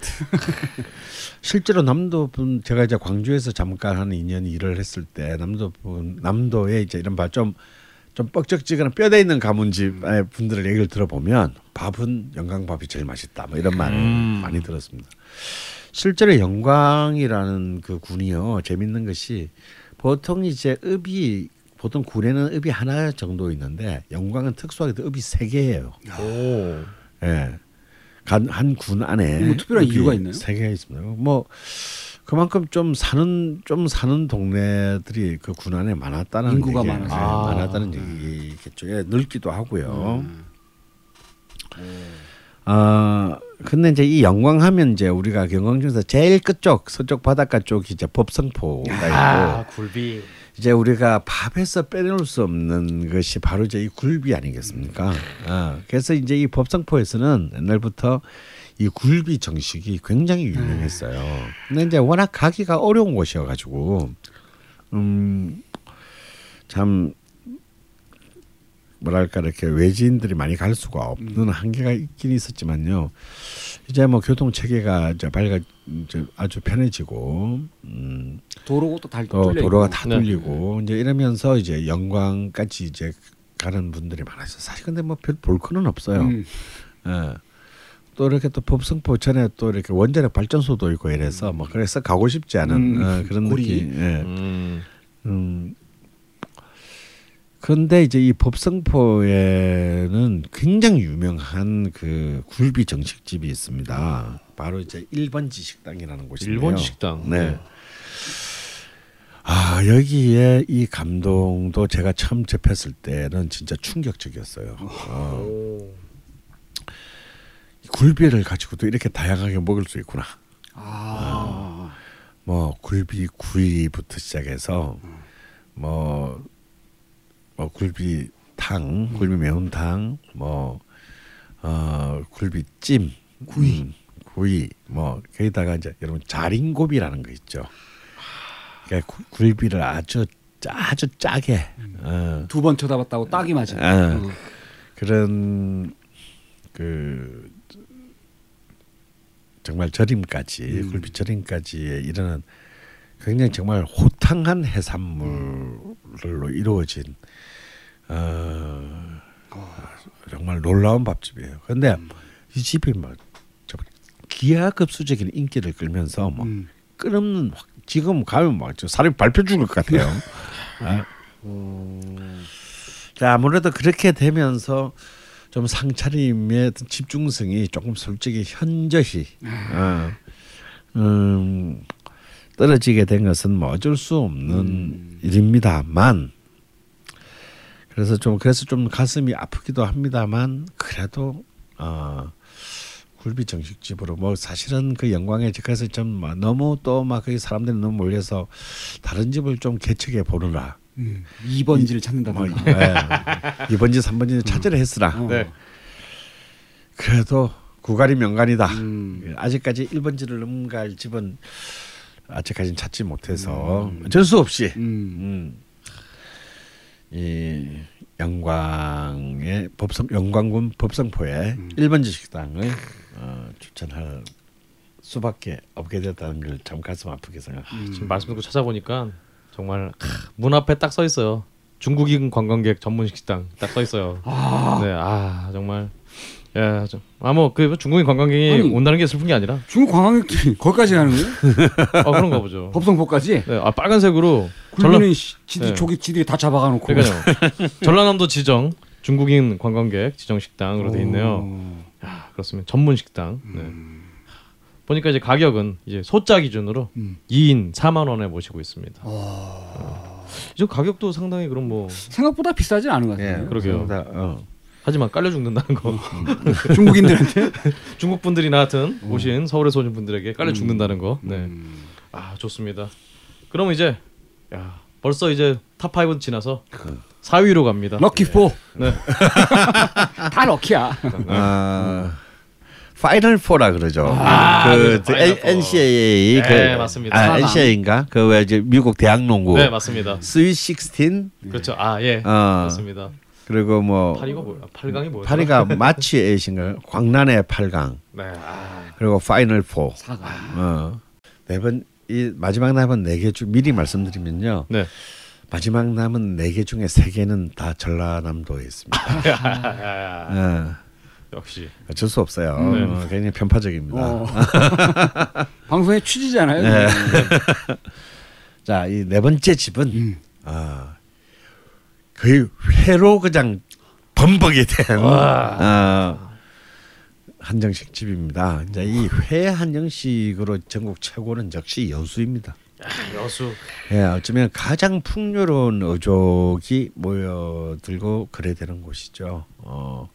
<laughs> 실제로 남도 분 제가 이제 광주에서 잠깐 한 2년 일을 했을 때 남도 분 남도에 이제 이런 밥좀좀 뻑적지근한 뼈대 있는 가문집 분들의 얘기를 들어보면 밥은 영광밥이 제일 맛있다. 뭐 이런 말을 음. 많이 들었습니다. 실제로 영광이라는 그 군이요 재밌는 것이 보통 이제 읍이 보통 군에는 읍이 하나 정도 있는데 영광은 특수하게도 읍이 세 개예요. 오. 예. 한군 안에 뭐 특별한 이유가 있나요? 세 개가 있습니다. 뭐 그만큼 좀 사는 좀 사는 동네들이 그 군 안에 많았다는 인구가 얘기, 많아서. 예, 아. 많았다는 얘기겠죠. 예, 넓기도 하고요. 음. 아 근데 이제 이 영광하면 이제 우리가 영광 중에서 제일 끝쪽 서쪽 바닷가 쪽이 이제 법성포가 있고 아 굴비. 이제 우리가 밥에서 빼놓을 수 없는 것이 바로 이제 이 굴비 아니겠습니까? 아, 그래서 이제 이 법성포에서는 옛날부터 이 굴비 정식이 굉장히 유명했어요. 근데 이제 워낙 가기가 어려운 곳이어가지고 음 참 뭐랄까 이렇게 외지인들이 많이 갈 수가 없는 한계가 있긴 있었지만요. 이제 뭐 교통 체계가 이제 밝아 이제 아주 편해지고 음, 도로도 다또 뚫려 도로가. 다 네. 뚫리고 이제 이러면서 이제 영광까지 이제 가는 분들이 많아서 사실 근데 뭐 별 볼 거는 없어요. 음. 예. 또 이렇게 또 법성포 전에 또 이렇게 원자력 발전소도 있고 이래서 뭐 그래서 가고 싶지 않은 음. 어, 그런 고리. 느낌. 예. 음. 음. 그런데 이제 이 법성포에는 굉장히 유명한 그 굴비 정식집이 있습니다. 바로 이제 일본지 식당이라는 곳인데요. 일본 식당. 네. 아 여기에 이 감동도 제가 처음 접했을 때는 진짜 충격적이었어요. 어, 오. 굴비를 가지고도 이렇게 다양하게 먹을 수 있구나. 아. 뭐 굴비 구이부터 시작해서 뭐, 뭐 굴비 탕, 굴비 매운탕, 뭐 어, 굴비찜, 구이, 구이, 뭐 거기다가 이제 여러분 자린고비라는 거 있죠. 그러니까 구- 굴비를 아주 짜- 아주 짜게 어, 두번 쳐다봤다고 딱이 맞아. 아. 어. 그런 그 정말 절임까지 음. 굴비 절임까지에 이르는 굉장히 정말 호탕한 해산물로 이루어진 어, 정말 놀라운 밥집이에요. 근데 음. 이 집이 뭐좀 기하급수적인 인기를 끌면서 뭐 음. 끊없는 확- 지금 가면 막저 사람이 밟혀 죽을 것 같아요. <laughs> 아. 자 아무래도 그렇게 되면서 좀 상차림의 집중성이 조금 솔직히 현저히 어, 음, 떨어지게 된 것은 뭐 어쩔 수 없는 일입니다만 그래서 좀 그래서 좀 가슴이 아프기도 합니다만 그래도 어, 굴비 정식집으로 뭐 사실은 그 영광에 그래서 좀막 너무 또막 거기 사람들이 너무 몰려서 다른 집을 좀 개척해 보느라 음. 2번지를 뭐 찾는다든가. 예, 이번지 삼번지 찾으려 했으나 어. 네. 그래도 구갈이 명간이다. 음. 아직까지 1번지를 넘갈 집은 아직까지는 찾지 못해서 어쩔 수 없이 음. 음, 이 영광의 법성 영광군 법성포의 음. 1번지 식당을 어, 추천할 수밖에 없게 됐다는 걸 참 가슴 아프게 생각합니다. 지금 말씀 듣고 찾아보니까 정말 크, 문 앞에 딱 써 있어요. 중국인 관광객 전문 식당 딱 써 있어요. 아. 네, 아 정말. 야, 좀, 아 뭐 그 중국인 관광객이 아니. 온다는 게 슬픈 게 아니라, 중국 관광객들이 <laughs> 거기까지 가는 거예요? 어 그런가 보죠. <laughs> 법성포까지? 네, 아 빨간색으로 시- 지들 네. 조기 지들이 다 잡아가놓고. 그러니까요. <laughs> 전라남도 지정 중국인 관광객 지정 식당으로 돼 있네요. 어. 야, 그렇습니다. 전문 식당. 네. 보니까 이제 가격은 이제 소자 기준으로 음. 2인 4만 원에 모시고 있습니다. 어. 저 가격도 상당히 그럼 뭐 생각보다 비싸진 않은 것 예, 같아요. 그러게요. 다, 어. 하지만 깔려 죽는다는 거. 중국인들한테. <laughs> 중국 분들이나 하여튼 오신 서울에서 오신 분들에게 깔려 죽는다는 거. 네. 음. 아 좋습니다. 그럼 이제 야 벌써 이제 탑 5는 지나서 4위로 갑니다. 럭키 포. 네. <laughs> 다 럭키야. 아, 파이널 포라 그러죠. 아, 그 포. NCAA 그 네, 맞습니다. 아. NCAA인가? 그왜 이제 미국 대학 농구 네 맞습니다. 스윗 16 그렇죠. 아 예. 어. 맞습니다. 그리고 뭐 8위가 뭐야? 8강이 뭐야? 파리가 마치 에이신가 광란의 8강 네. 아, 그리고 파이널 포. 사과. 어. 네번 이 마지막 남은 네 개 중 미리 말씀드리면요. 네. 마지막 남은 네 개 중에 세 개는 다 전라남도에 있습니다. <laughs> 어, 역시. 어쩔 수 없어요. 네. 어, 굉장히 편파적입니다. 어. <laughs> 방송의 취지잖아요. 네. <laughs> 자, 이 네 번째 집은 음. 아, 거의 회로 그냥 범벅이 된 어, 한정식 집입니다. 이제 이 회 한정식으로 전국 최고는 역시 여수입니다. 여수. 예, 어쩌면 가장 풍요로운 어족이 모여들고 그래 되는 곳이죠. 어.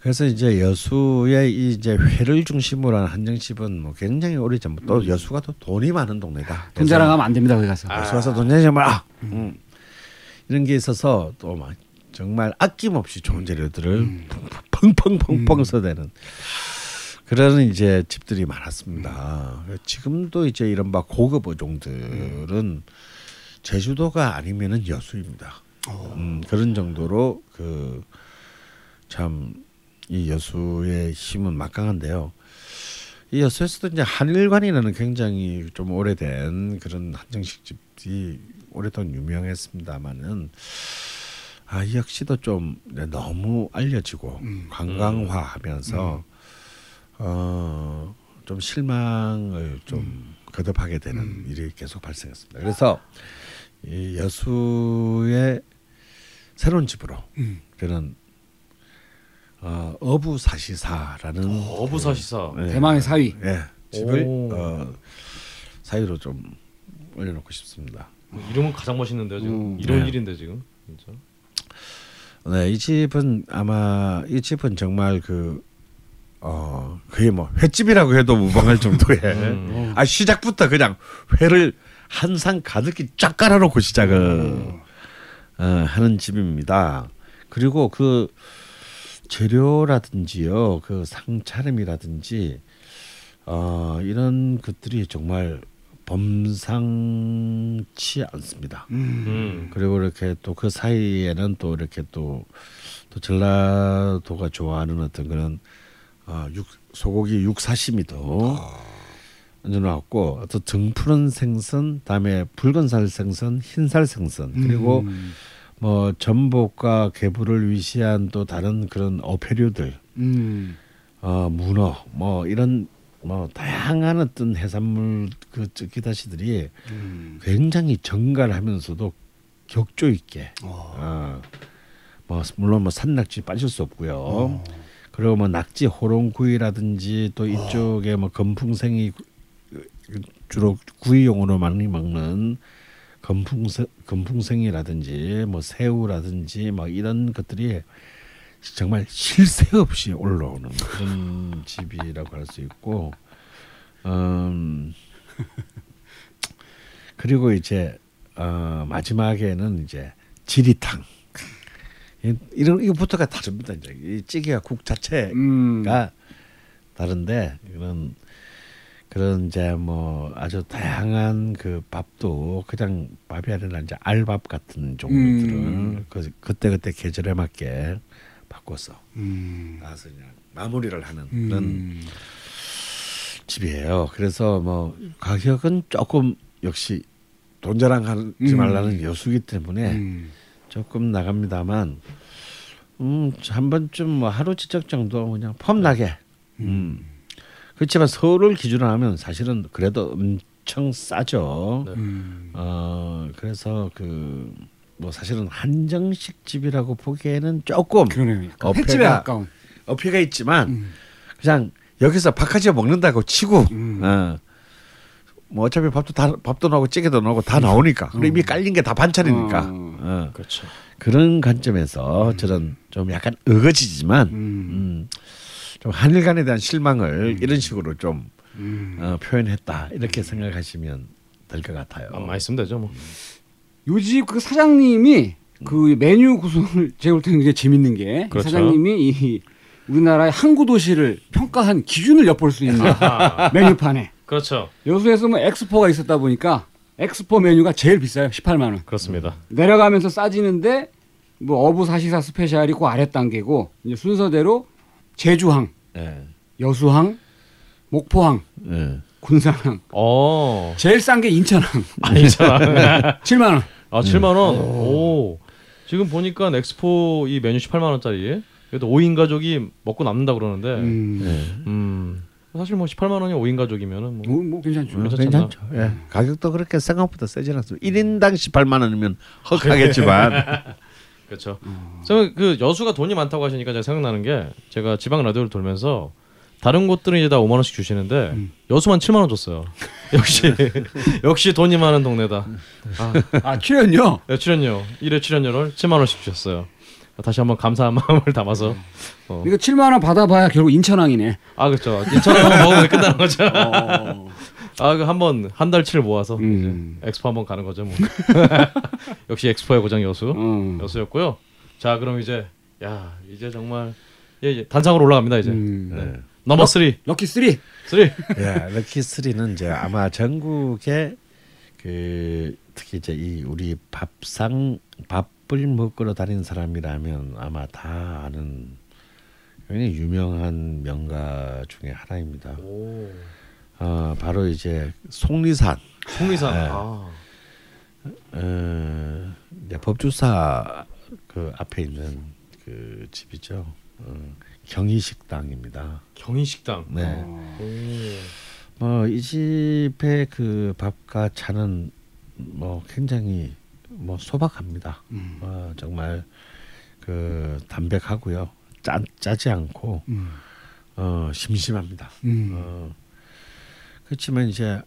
그래서 이제 여수의 이 이제 회를 중심으로 한 한정집은 뭐 굉장히 오래 전부터 여수가 또 돈이 많은 동네다. 돈 자랑하면 안 됩니다. 거기 가서. 여수 가서 돈 내지 마라. 음. 이런 게 있어서 또 막 정말 아낌없이 좋은 재료들을 펑펑펑펑 써대는 그런 이제 집들이 많았습니다. 지금도 이제 이른바 고급 어종들은 제주도가 아니면은 여수입니다. 음, 그런 정도로 그 참 이 여수의 힘은 막강한데요. 이 여수에서도 이제 한일관이라는 굉장히 좀 오래된 그런 한정식 집이 오랫동안 유명했습니다만은 아 역시도 좀 너무 알려지고 관광화하면서 어좀 실망을 좀 거듭하게 되는 일이 계속 발생했습니다. 그래서 이 여수의 새로운 집으로 그런 어, 어부사시사라는 어부사시사. 네. 대망의 사위. 예, 집을 오. 어, 사유로 좀 올려놓고 싶습니다. 이름은 가장 멋있는데요 지금. 음. 이런 네. 일인데 지금. 진짜. 네, 이 집은 아마 이 집은 정말 그 어, 거의 뭐 횟집이라고 해도 무방할 정도의 음. 아 시작부터 그냥 회를 한 상 가득히 쫙 깔아놓고 시작을 어, 하는 집입니다. 그리고 그 재료라든지요, 그 상차림이라든지 어, 이런 것들이 정말 범상치 않습니다. 음. 그리고 이렇게 또 그 사이에는 또 이렇게 또, 또 전라도가 좋아하는 어떤 그런 어, 육, 소고기 육사시미도 얹어놨고 또 등푸른 생선, 다음에 붉은 살 생선, 흰살 생선 그리고 음. 뭐 전복과 개불을 위시한 또 다른 그런 어패류들, 음. 어, 문어, 뭐 이런 뭐 다양한 어떤 해산물 그 기다시들이 음. 굉장히 정갈하면서도 격조 있게 어. 어, 뭐 물론 뭐 산낙지 빠질 수 없고요. 그리고 뭐 낙지 호롱구이라든지 또 이쪽에 뭐 건풍생이 주로 구이용으로 많이 먹는 건풍생 건풍생이라든지 뭐 새우라든지 뭐 이런 것들이 정말 쉴새 없이 올라오는 그런 집이라고 할 수 있고, 음, 그리고 이제 어, 마지막에는 이제 지리탕. 이- 이런 이거부터가 다릅니다. 이제 이 찌개가 국 자체가 음. 다른데 이런 그런 이제 뭐 아주 다양한 그 밥도 그냥 밥이 아니라 이제 알밥 같은 종류들을 음. 그 그때 그때 계절에 맞게 바꿔서 음. 나서 그냥 마무리를 하는 그런 음. 집이에요. 그래서 뭐 가격은 조금 역시 돈 자랑하지 음. 말라는 여수기 때문에 음. 조금 나갑니다만 음, 한 번쯤 뭐 하루 지적 정도 그냥 폼나게. 음. 그렇지만 서울을 기준으로 하면 사실은 그래도 엄청 싸죠. 음. 어, 그래서 그 뭐 사실은 한정식 집이라고 보기에는 조금 그러네요. 어폐가- 횟집에 가까운. 어폐가 있지만 음. 그냥 여기서 바카지오 먹는다고 치고 음. 어, 뭐 어차피 밥도 다 밥도 나오고 찌개도 나오고 다 나오니까 그리고 이미 깔린 게 다 반찬이니까 어. 어. 그렇죠. 그런 관점에서 저는 좀 약간 어거지지만 음. 음, 좀 한일간에 대한 실망을 이런 식으로 좀 음. 어, 표현했다 이렇게 생각하시면 될 것 같아요. 아, 많이 쓰면 되죠 뭐. 요집 그 사장님이 그 메뉴 구성을 <laughs> 제가 볼 때는 이게 재밌는 게 그렇죠. 사장님이 이 우리나라의 항구 도시를 평가한 기준을 엿볼 수 있는. <laughs> 메뉴판에 그렇죠. 여수에서 뭐 엑스포가 있었다 보니까 엑스포 메뉴가 제일 비싸요 18만 원 그렇습니다. 내려가면서 싸지는데 뭐 어부 사시사 special이 그 아래 단계고 이제 순서대로 제주항 예. 여수항 목포항 예. 군산항 어. 제일 싼 게 인천항 아니잖아. 7만 <laughs> 원 아 7만 원. 오. 지금 보니까 엑스포 이 메뉴 18만 원짜리. 그래도 5인 가족이 먹고 남는다 그러는데. 음. 음. 사실 뭐 18만 원이 5인 가족이면은 뭐 뭐, 뭐 괜찮죠 어, 괜찮잖아. 괜찮죠. 예. 가격도 그렇게 생각보다 세진 않습니다. 1인당 18만 원이면 헉하겠지만 <laughs> 그렇죠. 저는 그 여수가 돈이 많다고 하시니까 제가 생각나는 게 제가 지방 라디오를 돌면서 다른 곳들은 이제 다 5만 원씩 주시는데 음. 여수만 7만 원 줬어요. <laughs> 역시 역시 돈이 많은 동네다. 아, 아 출연료 네, 출연료 1회 출연료를 7만 원씩 주셨어요. 다시 한번 감사한 <laughs> 마음을 담아서 어. 이거 7만 원 받아봐야 결국 인천항이네 아 그렇죠. 한번 먹으면 끝나는 거죠. 어. <laughs> 아그 한번 한 달치를 모아서 음. 엑스포 한번 가는 거죠 뭐. 역시 엑스포의 고장 여수. 어. 여수였고요. 자 그럼 이제 야 이제 정말 예, 예, 단상으로 올라갑니다 이제 음. 네. 넘버 3 럭키 3 3 <laughs> 예, 럭키 3는 이제 아마 전국에 그 특히 이제 이 우리 밥상 밥을 먹으러 다니는 사람이라면 아마 다 아는 굉장히 유명한 명가 중에 하나입니다. 오. 어, 바로 이제 속리산. 속리산. 네. 아. 어, 이제 법주사 그 앞에 있는 그 집이죠. 어, 경희식당입니다. 경인식당 네. 오. 뭐이 집의 그 밥과 차는 뭐 굉장히 뭐 소박합니다. 음. 어, 정말 그 담백하고요. 짜, 짜지 않고 음. 어, 심심합니다. 음. 어, 그렇지만 이제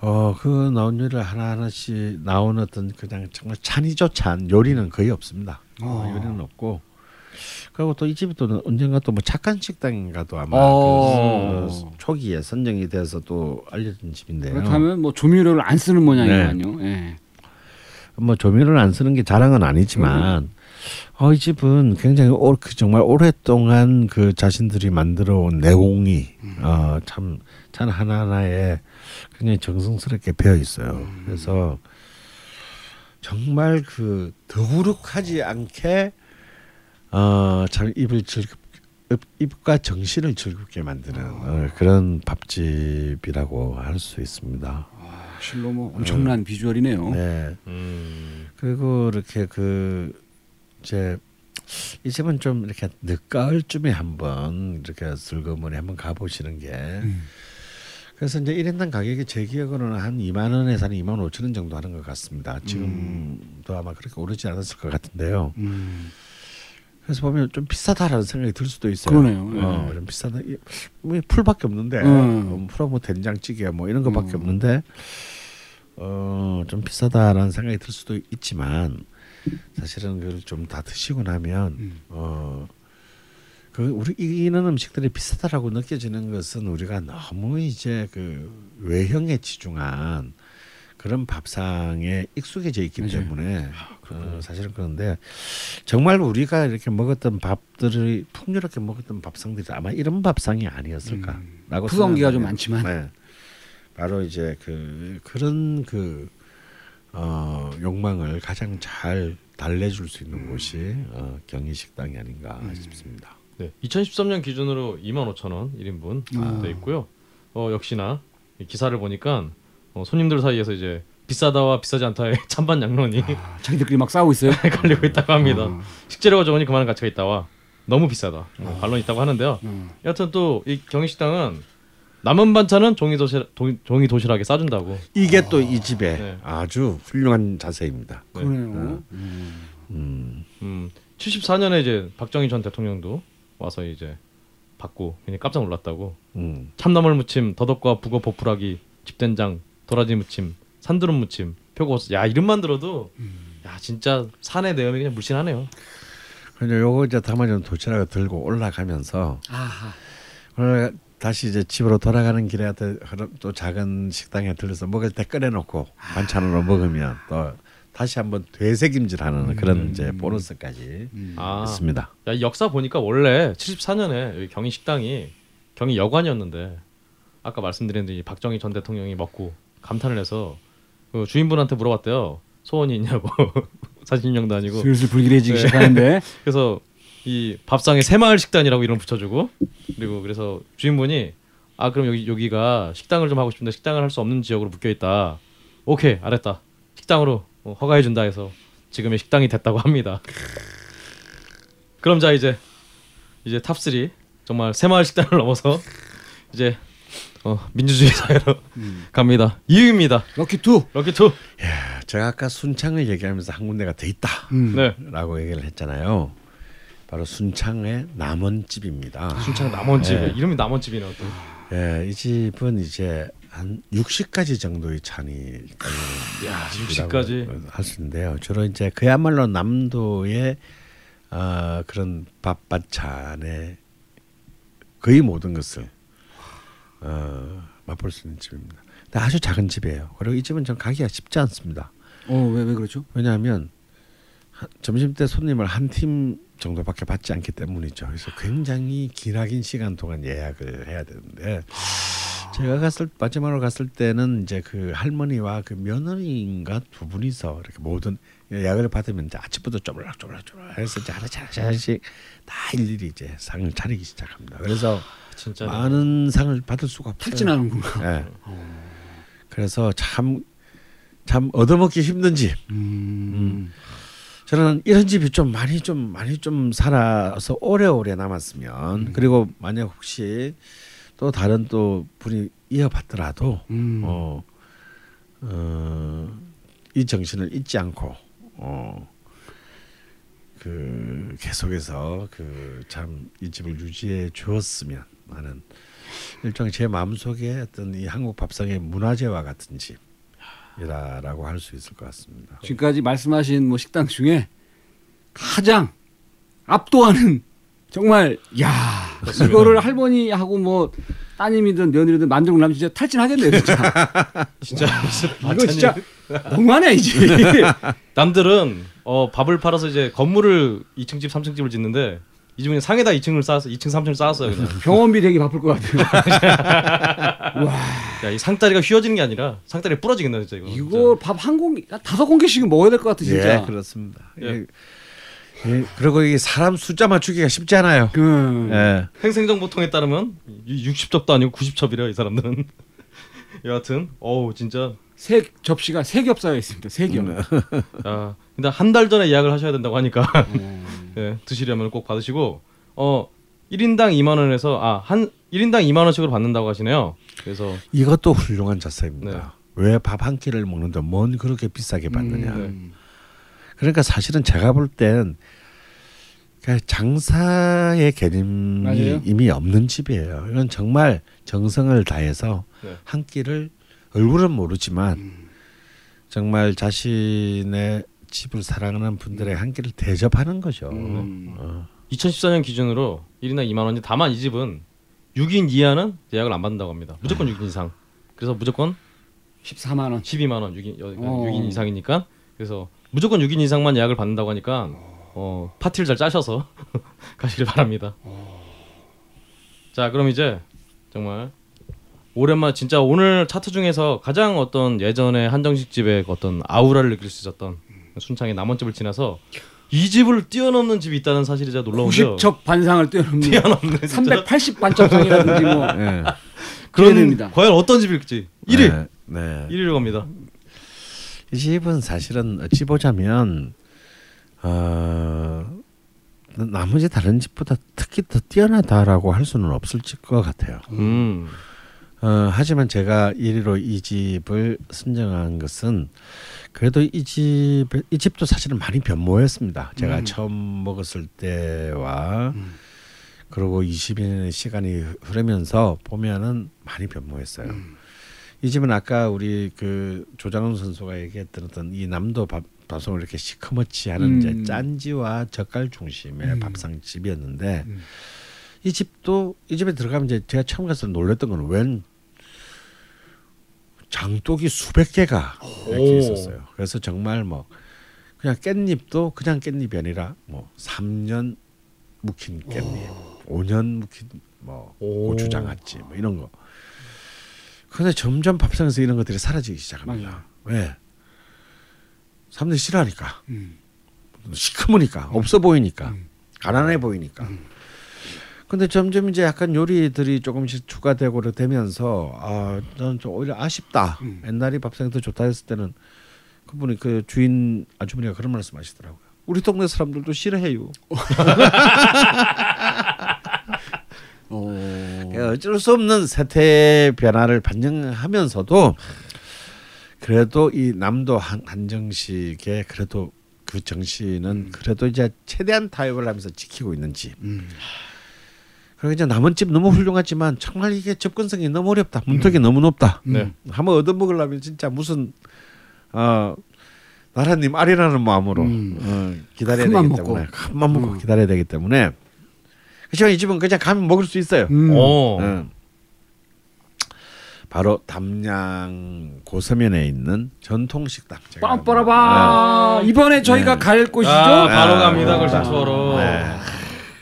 어, 그 나온 요리를 하나하나씩 나오는 어떤 그냥 정말 찬이죠 찬 요리는 거의 없습니다. 어, 어. 요리는 없고 그리고 또 이 집이 또 언젠가 또 뭐 착한 식당인가도 아마 어. 그 어, 초기에 선정이 돼서 또 알려진 집인데요. 그렇다면 뭐 조미료를 안 쓰는 모양이거든요 예. 뭐 조미료를 안 쓰는 게 자랑은 아니지만 어, 이 집은 굉장히 오, 그 정말 오랫동안 그 자신들이 만들어 온 내공이 어, 참, 참 하나하나에 굉장히 정성스럽게 배어 있어요. 그래서 정말 그 더부룩하지 않게 어, 참 입을 즐겁 입- 입과 정신을 즐겁게 만드는 어, 그런 밥집이라고 할 수 있습니다. 아, 실로 뭐 엄청난 비주얼이네요 네. 음. 그리고 이렇게 그 이제 이 집은 좀 이렇게 늦가을쯤에 한번 이렇게 슬그머니 한번 가보시는 게 음. 그래서 이제 1인당 가격이 제 기억으로는 한 2만 원에서 한 2만 5천 원 정도 하는 것 같습니다. 지금도 아마 그렇게 오르지 않았을 것 같은데요. 음. 그래서 보면 좀 비싸다라는 생각이 들 수도 있어요. 그러네요. 예. 어, 좀 비싸다. 이- 뭐 풀밖에 없는데 음. 어, 풀하고 뭐 된장찌개 뭐 이런 것밖에 음. 없는데 어, 좀 비싸다라는 생각이 들 수도 있지만 사실은 그걸 좀 다 드시고 나면 음. 어, 그 우리 이는 음식들이 비싸다라고 느껴지는 것은 우리가 너무 이제 그 외형에 지중한 그런 밥상에 익숙해져 있기 맞아요. 때문에 어, 사실은 그런데 정말 우리가 이렇게 먹었던 밥들이 풍요롭게 먹었던 밥상들이 아마 이런 밥상이 아니었을까라고 구성기가 좀 생각합니다. 많지만 네. 바로 이제 그 그런 그 어, 욕망을 가장 잘 달래줄 수 있는 곳이 어, 경희식당이 아닌가 싶습니다. 네, 2013년 기준으로 2만 5천 원 1인분 아. 돼 있고요. 어, 역시나 이 기사를 보니까 어, 손님들 사이에서 이제 비싸다와 비싸지 않다의 <laughs> 찬반 양론이 아, 자기들끼리 막 싸우고 있어요. <laughs> 갈리고 있다고 합니다. 어. 식재료가 적으니 그만한 가치가 있다와 너무 비싸다 어, 반론이 있다고 하는데요. 어. 여하튼 또 이 경희식당은 남은 반찬은 종이 도시 종이 도시락에 싸준다고. 이게 또이 집의 네. 아주 훌륭한 자세입니다. 네. 그러네요. 음. 음, 음, 74년에 이제 박정희 전 대통령도 와서 이제 받고 그냥 깜짝 놀랐다고. 음. 참나물 무침, 더덕과 북어 보풀하기 집된장, 도라지 무침, 산두릅 무침, 표고버섯. 야 이름만 들어도 야 진짜 산의 내음이 그냥 물씬하네요. 그래서 요거 이제 담아준 도시락을 들고 올라가면서 아하. 오늘 다시 이제 집으로 돌아가는 길에 또 작은 식당에 들려서 먹을 때 끓여놓고 반찬으로 먹으면 또 다시 한번 되새김질하는 그런 이제 보너스까지 아, 있습니다. 야, 이 역사 보니까 원래 74년에 여기 경희 식당이 경희 여관이었는데 아까 말씀드린 이 박정희 전 대통령이 먹고 감탄을 해서 그 주인분한테 물어봤대요. 소원이 있냐고 <laughs> 사진영도 아니고 슬슬 불길해지기 네. 시작하는데 <laughs> 그래서 이 밥상에 새마을 식단이라고 이름 붙여주고 그리고 그래서 주인분이 아 그럼 여기 여기가 식당을 좀 하고 싶은데 식당을 할 수 없는 지역으로 묶여 있다. 오케이 알았다. 식당으로 어, 허가해 준다 해서 지금의 식당이 됐다고 합니다. 그럼 자 이제 이제 top 3 정말 새마을 식당을 넘어서 이제 어, 민주주의 사회로 갑니다. 2위입니다. lucky two. lucky two. 제가 아까 순창을 얘기하면서 한 군데가 더 음. 네. 있다라고 얘기를 했잖아요. 바로 순창의 남원집입니다. 순창 남원집 네. 이름이 남원집이네 또. 예, 이 집은 이제 한 60가지 정도의 찬이 야 60까지. 할 수 있는데요. 주로 이제 그야말로 남도의 어, 그런 밥 반찬의 거의 모든 것을 어, 맛볼 수 있는 집입니다. 근데 아주 작은 집이에요. 그리고 이 집은 좀 가기가 쉽지 않습니다. 어왜 왜 그렇죠? 왜냐하면 한- 점심 때 손님을 한 팀 정도밖에 받지 않기 때문이죠. 그래서 굉장히 기나긴 시간 동안 예약을 해야 되는데 제가 갔을 마지막으로 갔을 때는 이제 그 할머니와 그 며느리인가 두 분이서 이렇게 모든 예약을 받으면 이제 아침부터 쪼물락 쪼물락 쪼물락 해서 이제 하나씩 하나씩 다 일일이 이제 상을 차리기 시작합니다. 그래서 진짜 많은 상을 받을 수가 없어요. 탈진하는구나. 예. 그래서 참 참 얻어먹기 힘든 집. 음. 저는 이런 집이 좀 많이 좀 많이 좀 살아서 오래오래 남았으면 그리고 만약 혹시 또 다른 또 분이 이어받더라도 음. 어, 어, 이 정신을 잊지 않고 어, 그 계속해서 그 참 이 집을 유지해 주었으면 하는 일종의 제 마음속에 어떤 이 한국 밥상의 문화재와 같은 집이라고 할 수 있을 것 같습니다. 지금까지 말씀하신 뭐 식당 중에 가장 압도하는 <laughs> 정말 야 이거를 할머니하고 뭐 따님이든 며느리든 만들고 나면 진짜 탈진하겠네요 진짜. 진짜 이거 진짜 <laughs> 너무하네 이제. <laughs> 남들은 어 밥을 팔아서 이제 건물을 2층 집, 3층 집을 짓는데 이 집은 그냥 상에다 2층을 쌓았어, 2층, 3층을 쌓았어요 그냥. <laughs> 병원비 되게 바쁠 것 같아요 <laughs> 야이 상다리가 휘어지는 게 아니라 상다리 부러지겠네 진짜 이거. 이거 밥 한 공기 한 다섯 공기씩은 먹어야 될 것 같아 진짜 예, 그렇습니다. 예. 예. 예, 그리고 이 사람 숫자 맞추기가 쉽지 않아요. 그 예. 행생정보통에 따르면 60접도 아니고 90접이래요 이 사람들은. <laughs> 여하튼 어우 진짜 세 접시가 세 겹 쌓여 있습니다 세겹 야 근데 한 달 전에 예약을 하셔야 된다고 하니까 음. 예, 드시려면 꼭 받으시고 어 1인당 2만 원에서 아 한 1인당 2만 원씩으로 받는다고 하시네요. 그래서 이것도 훌륭한 자세입니다. 네. 왜밥 한 끼를 먹는데 뭔 그렇게 비싸게 받느냐. 음. 그러니까 사실은 제가 볼 땐 장사의 개념이 맞아요. 이미 없는 집이에요. 이건 정말 정성을 다해서 네. 한 끼를 얼굴은 모르지만 정말 자신의 집을 사랑하는 분들의 한 끼를 대접하는 거죠. 음. 어. 2014년 기준으로 1인당 2만 원인데 다만 이 집은 6인 이하는 예약을 안 받는다고 합니다. 무조건 6인 이상. 그래서 무조건 14만 원 12만 원 6인 여, 어. 6인 이상이니까 그래서 무조건 6인 이상만 예약을 받는다고 하니까 어, 파티를 잘 짜셔서 <laughs> 가시길 바랍니다. 자, 그럼 이제 정말 오랜만 진짜 오늘 차트 중에서 가장 어떤 예전에 한정식 집의 어떤 아우라를 느낄 수 있었던 순창의 남원집을 지나서 이 집을 뛰어넘는 집이 있다는 사실이 진짜 놀라운데요. 90첩 반상을 뛰어넘는 뛰어넘는 진짜 380 반첩상이라든지 뭐 <laughs> 예. 그런 기대됩니다. 과연 어떤 집일지 1위 네. 네. 1위로 갑니다. 이 집은 사실은 어찌 보자면 어, 나머지 다른 집보다 특히 더 뛰어나다라고 할 수는 없을 것 같아요. 음. 어, 하지만 제가 1위로 이 집을 선정한 것은 그래도 이 집, 이 집도 사실은 많이 변모했습니다. 제가 음. 처음 먹었을 때와 그리고 20년의 시간이 흐르면서 보면은 많이 변모했어요. 이 집은 아까 우리 그 조장훈 선수가 얘기했던 어떤 이 남도 밥, 밥송을 이렇게 시커멓지 않은 음. 이제 짠지와 젓갈 중심의 음. 밥상집이었는데 음. 이 집도 이 집에 들어가면 이제 제가 처음 가서 놀랬던 거는 웬 장독이 수백 개가 이렇게 오. 있었어요. 그래서 정말 뭐 그냥 깻잎도 그냥 깻잎이 아니라 뭐 3년 묵힌 깻잎, 5년 묵힌 뭐 오. 고추장아찌 뭐 이런 거. 근데 점점 밥상에서 이런 것들이 사라지기 시작합니다. 맞아요. 왜? 사람들이 싫어하니까, 음. 시커머니까, 없어 보이니까, 음. 가난해 보이니까. 근데 점점 이제 약간 요리들이 조금씩 추가되고 되면서 아, 저는 좀 오히려 아쉽다. 음. 옛날이 밥상이 더 좋다 했을 때는 그분이 그 주인 아주머니가 그런 말씀 하시더라고요. 우리 동네 사람들도 싫어해요. <laughs> 어. 어쩔 수 없는 세태 변화를 반영하면서도 그래도 이 남도 한, 한정식의 그래도 그 정신은 그래도 이제 최대한 타협을 하면서 지키고 있는지 음. 그리고 이제 남은 집 너무 훌륭하지만 정말 이게 접근성이 너무 어렵다 문턱이 너무 높다 네. 한번 얻어먹으려면 진짜 무슨 어 나라님 아리라는 마음으로 음. 어, 기다려야 되기 먹고. 때문에 큰맘 먹고 음. 기다려야 되기 때문에 그렇지만 이 집은 그냥 가면 먹을 수 있어요 음. 오. 응. 바로 담양 고서면에 있는 전통 식당. 제가 빰빠라바 이번에 저희가 네. 갈 곳이죠. 아, 바로 아, 갑니다. 아, 걸신 아, 투어로. 네.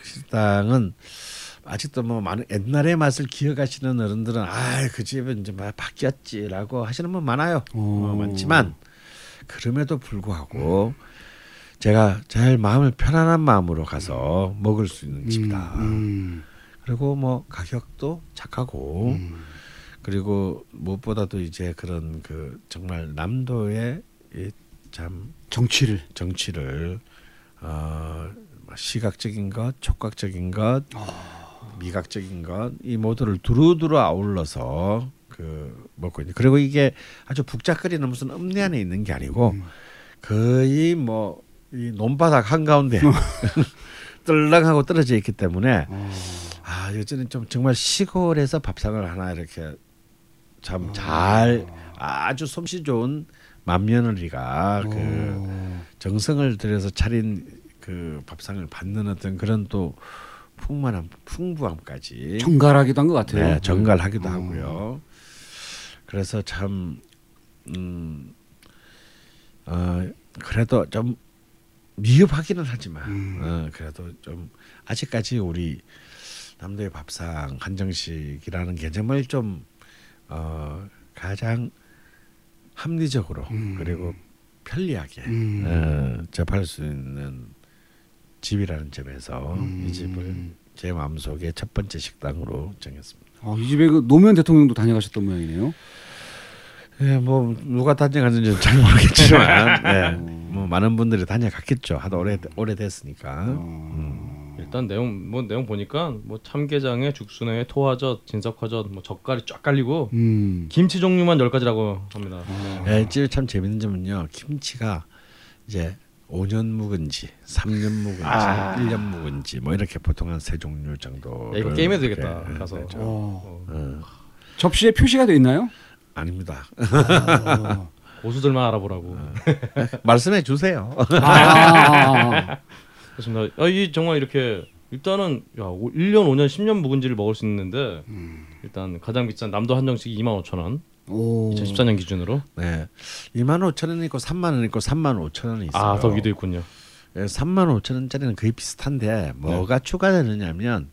식당은 아직도 뭐 많은 옛날의 맛을 기억하시는 어른들은 아그 집은 이제 막 바뀌었지라고 하시는 분 많아요. 어, 오. 많지만 그럼에도 불구하고 제가 제일 마음을 편안한 마음으로 가서 먹을 수 있는 집이다. 음. 그리고 뭐 가격도 착하고 음. 그리고 무엇보다도 이제 그런 그 정말 남도의 이참 정치를. 정치를 어 시각적인 것, 촉각적인 것, 미각적인 것 이 모두를 두루두루 아울러서 그 먹고 있는. 그리고 이게 아주 북적거리는 무슨 읍내 안에 있는 게 아니고 거의 뭐 이 논바닥 한 가운데 떨렁하고 <laughs> 떨어져 있기 때문에 어. 아 요즘은 좀 정말 시골에서 밥상을 하나 이렇게 참 잘 아주 솜씨 좋은 맏며느리가 그 어. 정성을 들여서 차린 그 밥상을 받는 어떤 그런 또 풍만한 풍부함까지 정갈하기도 한 것 같아요. 네, 정갈하기도 어. 하고요. 그래서 참 음, 어, 그래도 좀 미흡하기는 하지만 음. 어, 그래도 좀 아직까지 우리 남도의 밥상 한정식이라는 개념을 좀 어, 가장 합리적으로 음. 그리고 편리하게 음. 어, 접할 수 있는 집이라는 점에서 음. 이 집을 제 마음속에 첫 번째 식당으로 정했습니다. 어, 이 집에 그 노무현 대통령도 다녀가셨던 모양이네요. 예, 뭐 누가 다녀갔는지 잘 모르겠지만, <laughs> 예, 뭐 많은 분들이 다녀갔겠죠. 하도 오래 오래 됐으니까. 어. 일단 내용 뭐 내용 보니까 뭐 참게장에 죽순에 토화젓, 진석화젓, 뭐 젓갈이 쫙 깔리고 음. 김치 종류만 열 가지라고 합니다. 예, 이 집이 참 재밌는 점은요. 김치가 이제 5년 묵은지, 3년 묵은지, 아. 1년 묵은지 뭐 이렇게 보통 한 세 종류 정도. 야, 이거 게임해도 되겠다, 가서. 어. 어, 접시에 표시가 돼 있나요? 아닙니다. 어. <laughs> 고수들만 알아보라고. <laughs> 말씀해 주세요. 아. <laughs> 그렇습니다. 아, 이 정말 이렇게 일단은 야, 오- 1년, 5년, 10년 묵은지를 먹을 수 있는데 일단 가장 비싼 남도 한정식 2만 5천 원. 오. 2014년 기준으로. 네, 2만 5천 원 있고 3만 원 있고 3만 5천 원이 있어요. 아, 더 위도 있군요. 예, 3만 5천 원짜리는 거의 비슷한데 뭐가 추가되느냐면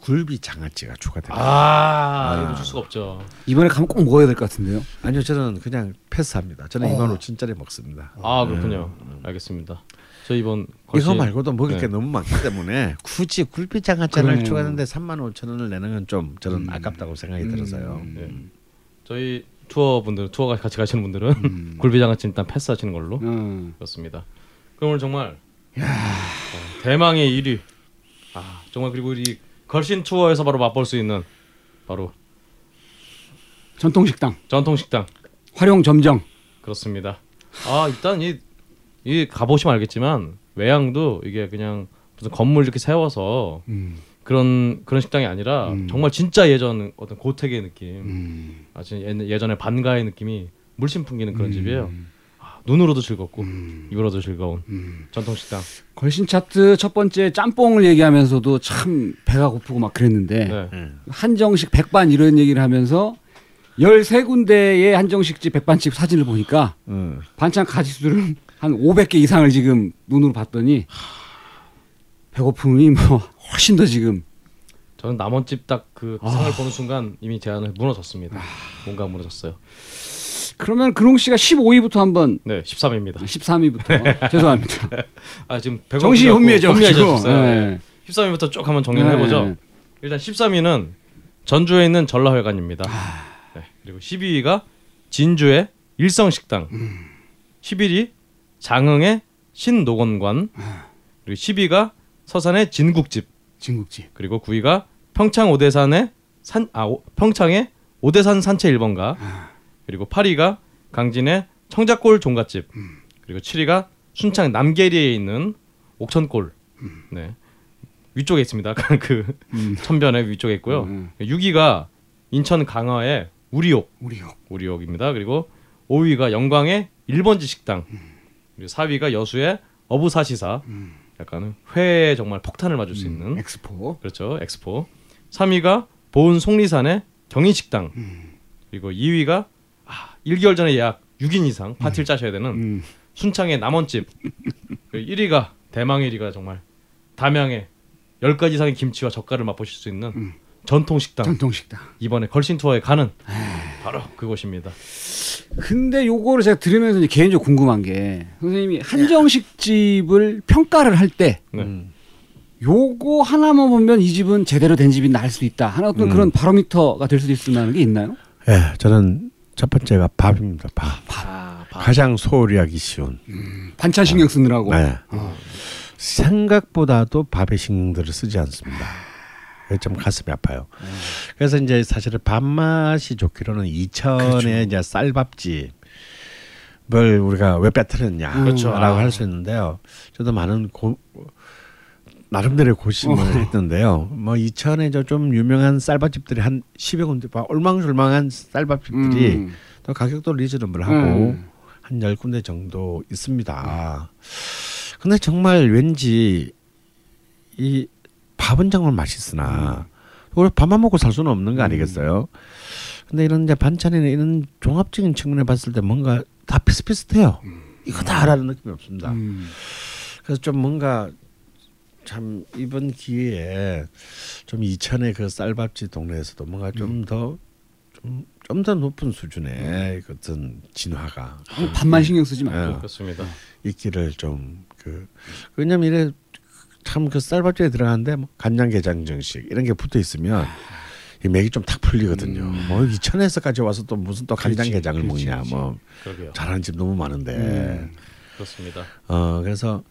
굴비 장아찌가 추가됩니다. 아, 이거 줄 수가 없죠. 이번에 가면 꼭 먹어야 될 것 같은데요. 아니요, 저는 그냥 패스합니다. 저는 어. 2만 5천 짜리 먹습니다. 아, 그렇군요. 알겠습니다. 저 이번 이거 걸신- 말고도 먹을 네. 게 너무 많기 때문에 굳이 굴비 장아찌를. 추가하는데 3만 5천 원을 내는 건 좀 저는 아깝다고 생각이 들어서요. 네. 저희 투어 분들 투어 같이 가시는 분들은 음. <laughs> 굴비장아찌 일단 패스하시는 걸로 어. 그렇습니다. 그럼 오늘 정말 어, 대망의 1위. 아 정말 그리고 우리 걸신 투어에서 바로 맛볼 수 있는 바로 전통 식당 전통 식당 활용 점정. 그렇습니다. 아 일단 이, 이 가보시면 알겠지만 외양도 이게 그냥 무슨 건물 이렇게 세워서 음. 그런 그런 식당이 아니라 음. 정말 진짜 예전 어떤 고택의 느낌, 음. 아주 예- 예전에 반가의 느낌이 물씬 풍기는 그런 음. 집이에요. 아, 눈으로도 즐겁고 음. 입으로도 즐거운 음. 전통 식당. 걸신 차트 첫 번째 짬뽕을 얘기하면서도 참 배가 고프고 막 그랬는데 네. 음. 한정식 백반 이런 얘기를 하면서 13군데의 한정식집 백반집 사진을 보니까 음. 반찬 가지수들은 한 500개 이상을 지금 눈으로 봤더니 배고픔이 뭐 훨씬 더 지금 저는 남원 집 딱그 아. 상을 보는 순간 이미 제 안에 무너졌습니다. 뭔가 무너졌어요. 그러면 근홍 씨가 15위부터 한번 네, 13입니다. 13위부터 죄송합니다. <laughs> 아 지금 정신이 혼미해져 혼미해졌어요. 네. 13위부터 쭉 한번 정리를 해보죠. 네. 일단 13위는 전주에 있는 전라회관입니다. 아. 네, 그리고 12위가 진주의 일성식당. 음. 11위 장흥의 신노건관. 아. 그리고 10위가 서산의 진국집. 진국집. 그리고 9위가 평창 오대산의 산, 아, 오- 평창의 오대산 산채 1번가. 아. 그리고 8위가 강진의 청자골 종갓집. 음. 그리고 7위가 순창 남계리에 있는 옥천골. 네. 위쪽에 있습니다. <laughs> 그 음. 천변의 위쪽에 있고요. 음. 6위가 인천 강화의 우리옥, 우리요. 우리옥입니다. 그리고 5위가 영광의 1번지 식당. 그리고 4위가 여수의 어부사시사. 음. 약간 회에 정말 폭탄을 맞을 수 있는 엑스포. 그렇죠. 엑스포. 3위가 보은 속리산의 경인식당. 음. 그리고 2위가 아, 1개월 전에 예약 6인 이상 파티를 짜셔야 되는 음. 순창의 남원집. 그리고 1위가 대망의 1위가 정말 담양의 10가지 이상의 김치와 젓갈을 맛보실 수 있는 음. 전통식당. 전통식당. 이번에 걸신 투어에 가는 바로 그곳입니다. 근데 요거를 제가 들으면서 이제 개인적으로 궁금한 게 선생님이 한정식 집을 평가를 할때 네. 음. 요거 하나만 보면 이 집은 제대로 된 집이 날 수도 있다. 하나 어떤 음. 그런 바로미터가 될 수도 있을 만한 게 있나요? 예, 저는 첫 번째가 밥입니다. 밥. 아, 바, 가장 소홀히 하기 쉬운. 반찬 신경 쓰느라고. 네. 어. 생각보다도 밥에 신경들을 쓰지 않습니다. 좀 가슴이 아파요. 그래서 이제 사실은 밥맛이 좋기로는 이천의 이제 쌀밥집 을 우리가 왜 빼뜨렸냐라고 그렇죠. 할수 있는데요. 저도 많은 고, 나름대로의 고심을 했는데요. 뭐 이천에 저 좀 유명한 쌀밥집들이 한 10여 군데, 봐. 올망졸망한 쌀밥집들이 음. 또 가격도 리즈너블하고 음. 한열 군데 정도 있습니다. 근데 정말 왠지 이 밥은 정말 맛있으나 우리 밥만 먹고 살 수는 없는 거 아니겠어요? 근데 이런 이제 반찬이나 이런 종합적인 측면에 봤을 때 뭔가 다 비슷비슷해요. 이거 다라는 느낌이 없습니다. 음. 그래서 좀 뭔가 참 이번 기회에 좀 이천의 그 쌀밥집 동네에서도 뭔가 좀더좀좀더 높은 수준의 그 어떤 진화가 꼭 밥만 신경 쓰지 말고. 예. 그렇습니다. 있기를 좀 그 왜냐면 이래 참 그 쌀밥집에 들어가는데 뭐 간장게장 정식 이런 게 붙어 있으면 이 맥이 좀 탁 풀리거든요. 뭐 이천에서까지 와서 또 무슨 또 간장게장을 그렇지, 먹냐 그렇지. 뭐 그러게요. 잘하는 집 너무 많은데 음. 그렇습니다. 어 그래서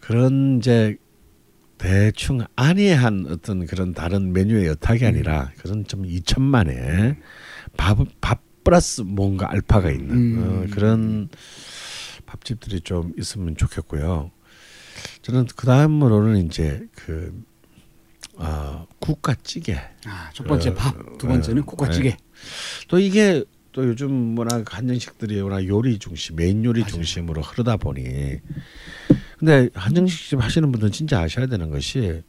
그런 이제 대충 안이한 어떤 그런 다른 메뉴의 여탁이 아니라 그런 좀 2천만에 밥, 밥 플러스 뭔가 알파가 있는 음. 어, 그런 밥집들이 좀 있으면 좋겠고요. 저는 그 다음으로는 이제 그 어, 국가찌개. 아, 첫 번째 어, 밥, 두 번째는 어, 국화찌개. 또 이게 또 요즘 워낙 한정식들이 워낙 요리 중심, 메인 요리 중심으로 흐르다 보니. 근데 한정식집 하시는 분들은 진짜 아셔야 되는 것이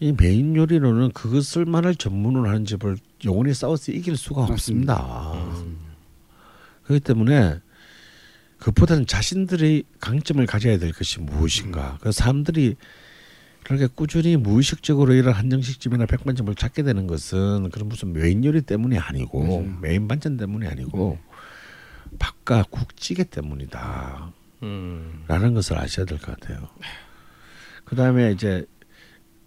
이 메인 요리로는 그것을 만을 전문으로 하는 집을 영원히 싸워서 이길 수가 없습니다. 그렇기 때문에 그보다는 자신들의 강점을 가져야 될 것이 무엇인가. 그 사람들이 그렇게 꾸준히 무의식적으로 이런 한정식집이나 백반집을 찾게 되는 것은 그런 무슨 메인 요리 때문이 아니고 메인 반찬 때문이 아니고 밥과 국찌개 때문이다. 음. 라는 것을 아셔야 될 것 같아요. 그 다음에 이제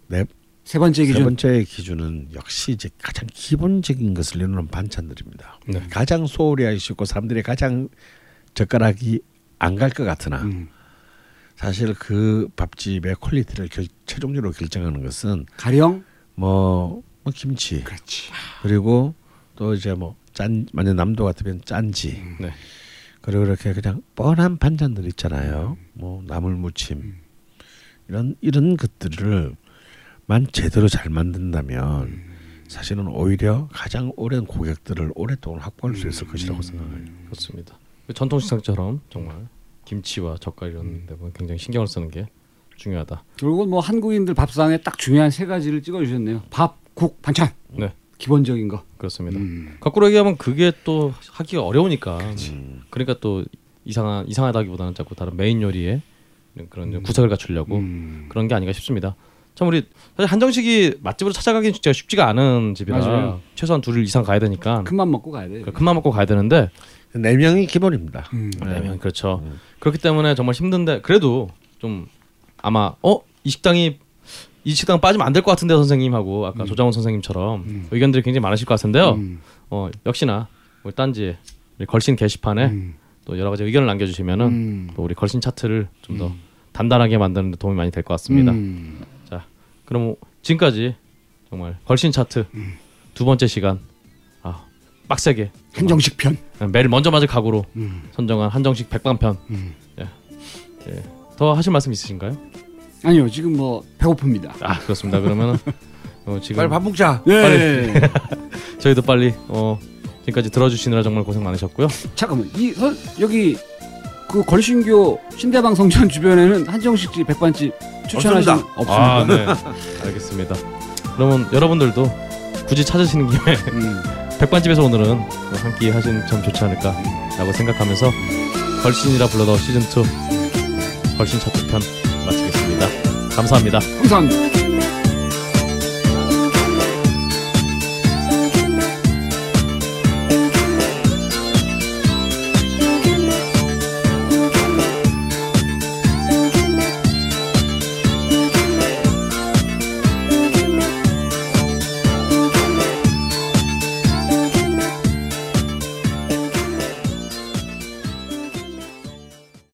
네, 세 번째 세 기준. 번째 기준은 역시 이제 가장 기본적인 것을 이루는 반찬들입니다. 네. 가장 소홀히 하시고 사람들이 가장 젓가락이 안 갈 것 같으나 음. 사실 그 밥집의 quality를 결, 최종적으로 결정하는 것은 가령 뭐, 뭐 김치 그렇지. 그리고 또 이제 뭐 짠 만약 남도 같으면 짠지 네. 그리고 이렇게 그냥 뻔한 반찬들 있잖아요. 뭐 나물 무침 이런 이런 것들을 제대로 잘 만든다면 사실은 오히려 가장 오랜 고객들을 오랫동안 확보할 수 있을 것이라고 생각해요. 그렇습니다. 그 전통 식당처럼 정말 김치와 젓갈 이런 데 보면 굉장히 신경을 쓰는 게 중요하다. 그리고 뭐 한국인들 밥상에 딱 중요한 세 가지를 찍어 주셨네요. 밥, 국, 반찬. 네. 기본적인 거. 그렇습니다. 음. 거꾸로 얘기하면 그게 또 하기가 어려우니까. 그러니까또 이상한 이상하다기보다는 자꾸 다른 메인 요리에 그런 구석을 갖추려고 음. 그런 게 아닌가 싶습니다. 참 우리 사실 한정식이 맛집으로 찾아가기 진짜 쉽지가 않은 집이라 맞아요. 최소한 둘 이상 가야 되니까 큰맘 먹고 가야 돼. 그 큰맘 먹고 가야 되는데 네 명이 기본입니다. 음. 네 명 그렇죠. 그렇기 때문에 정말 힘든데 그래도 좀 아마 어 이 식당이 이 식당 빠지면 안 될 것 같은데 선생님 하고 아까 조장훈 선생님처럼 의견들이 굉장히 많으실 것 같은데요. 음. 어 역시나 우리 딴지 우리 걸신 게시판에 음. 또 여러 가지 의견을 남겨주시면은 음. 또 우리 걸신 차트를 좀 더 단단하게 만드는 데 도움이 많이 될 것 같습니다. 음. 자, 그럼 지금까지 정말 걸신 차트 두 번째 시간 아 빡세게 한정식 편. 매일 먼저 맞을 각오로 음. 선정한 한정식 백반편. 음. 예. 예. 더 하실 말씀 있으신가요? 아니요, 지금 뭐 배고픕니다. 아 그렇습니다. 그러면 <laughs> 어, 지금 빨리 밥 먹자. 네. <laughs> 저희도 빨리 어, 지금까지 들어주시느라 정말 고생 많으셨고요. 잠깐만, 이 선, 여기 그 걸신교 신대방 성전 주변에는 한정식집, 백반집 추천하시는 없습니다. 아, 네. 알겠습니다. 그러면 여러분들도 굳이 찾으시는 김에 음. 백반집에서 오늘은 한 끼 하신 점 좋지 않을까라고 생각하면서 걸신이라 불러도 시즌 2 걸신 차트 편 마치겠습니다. 감사합니다. 감사합니다.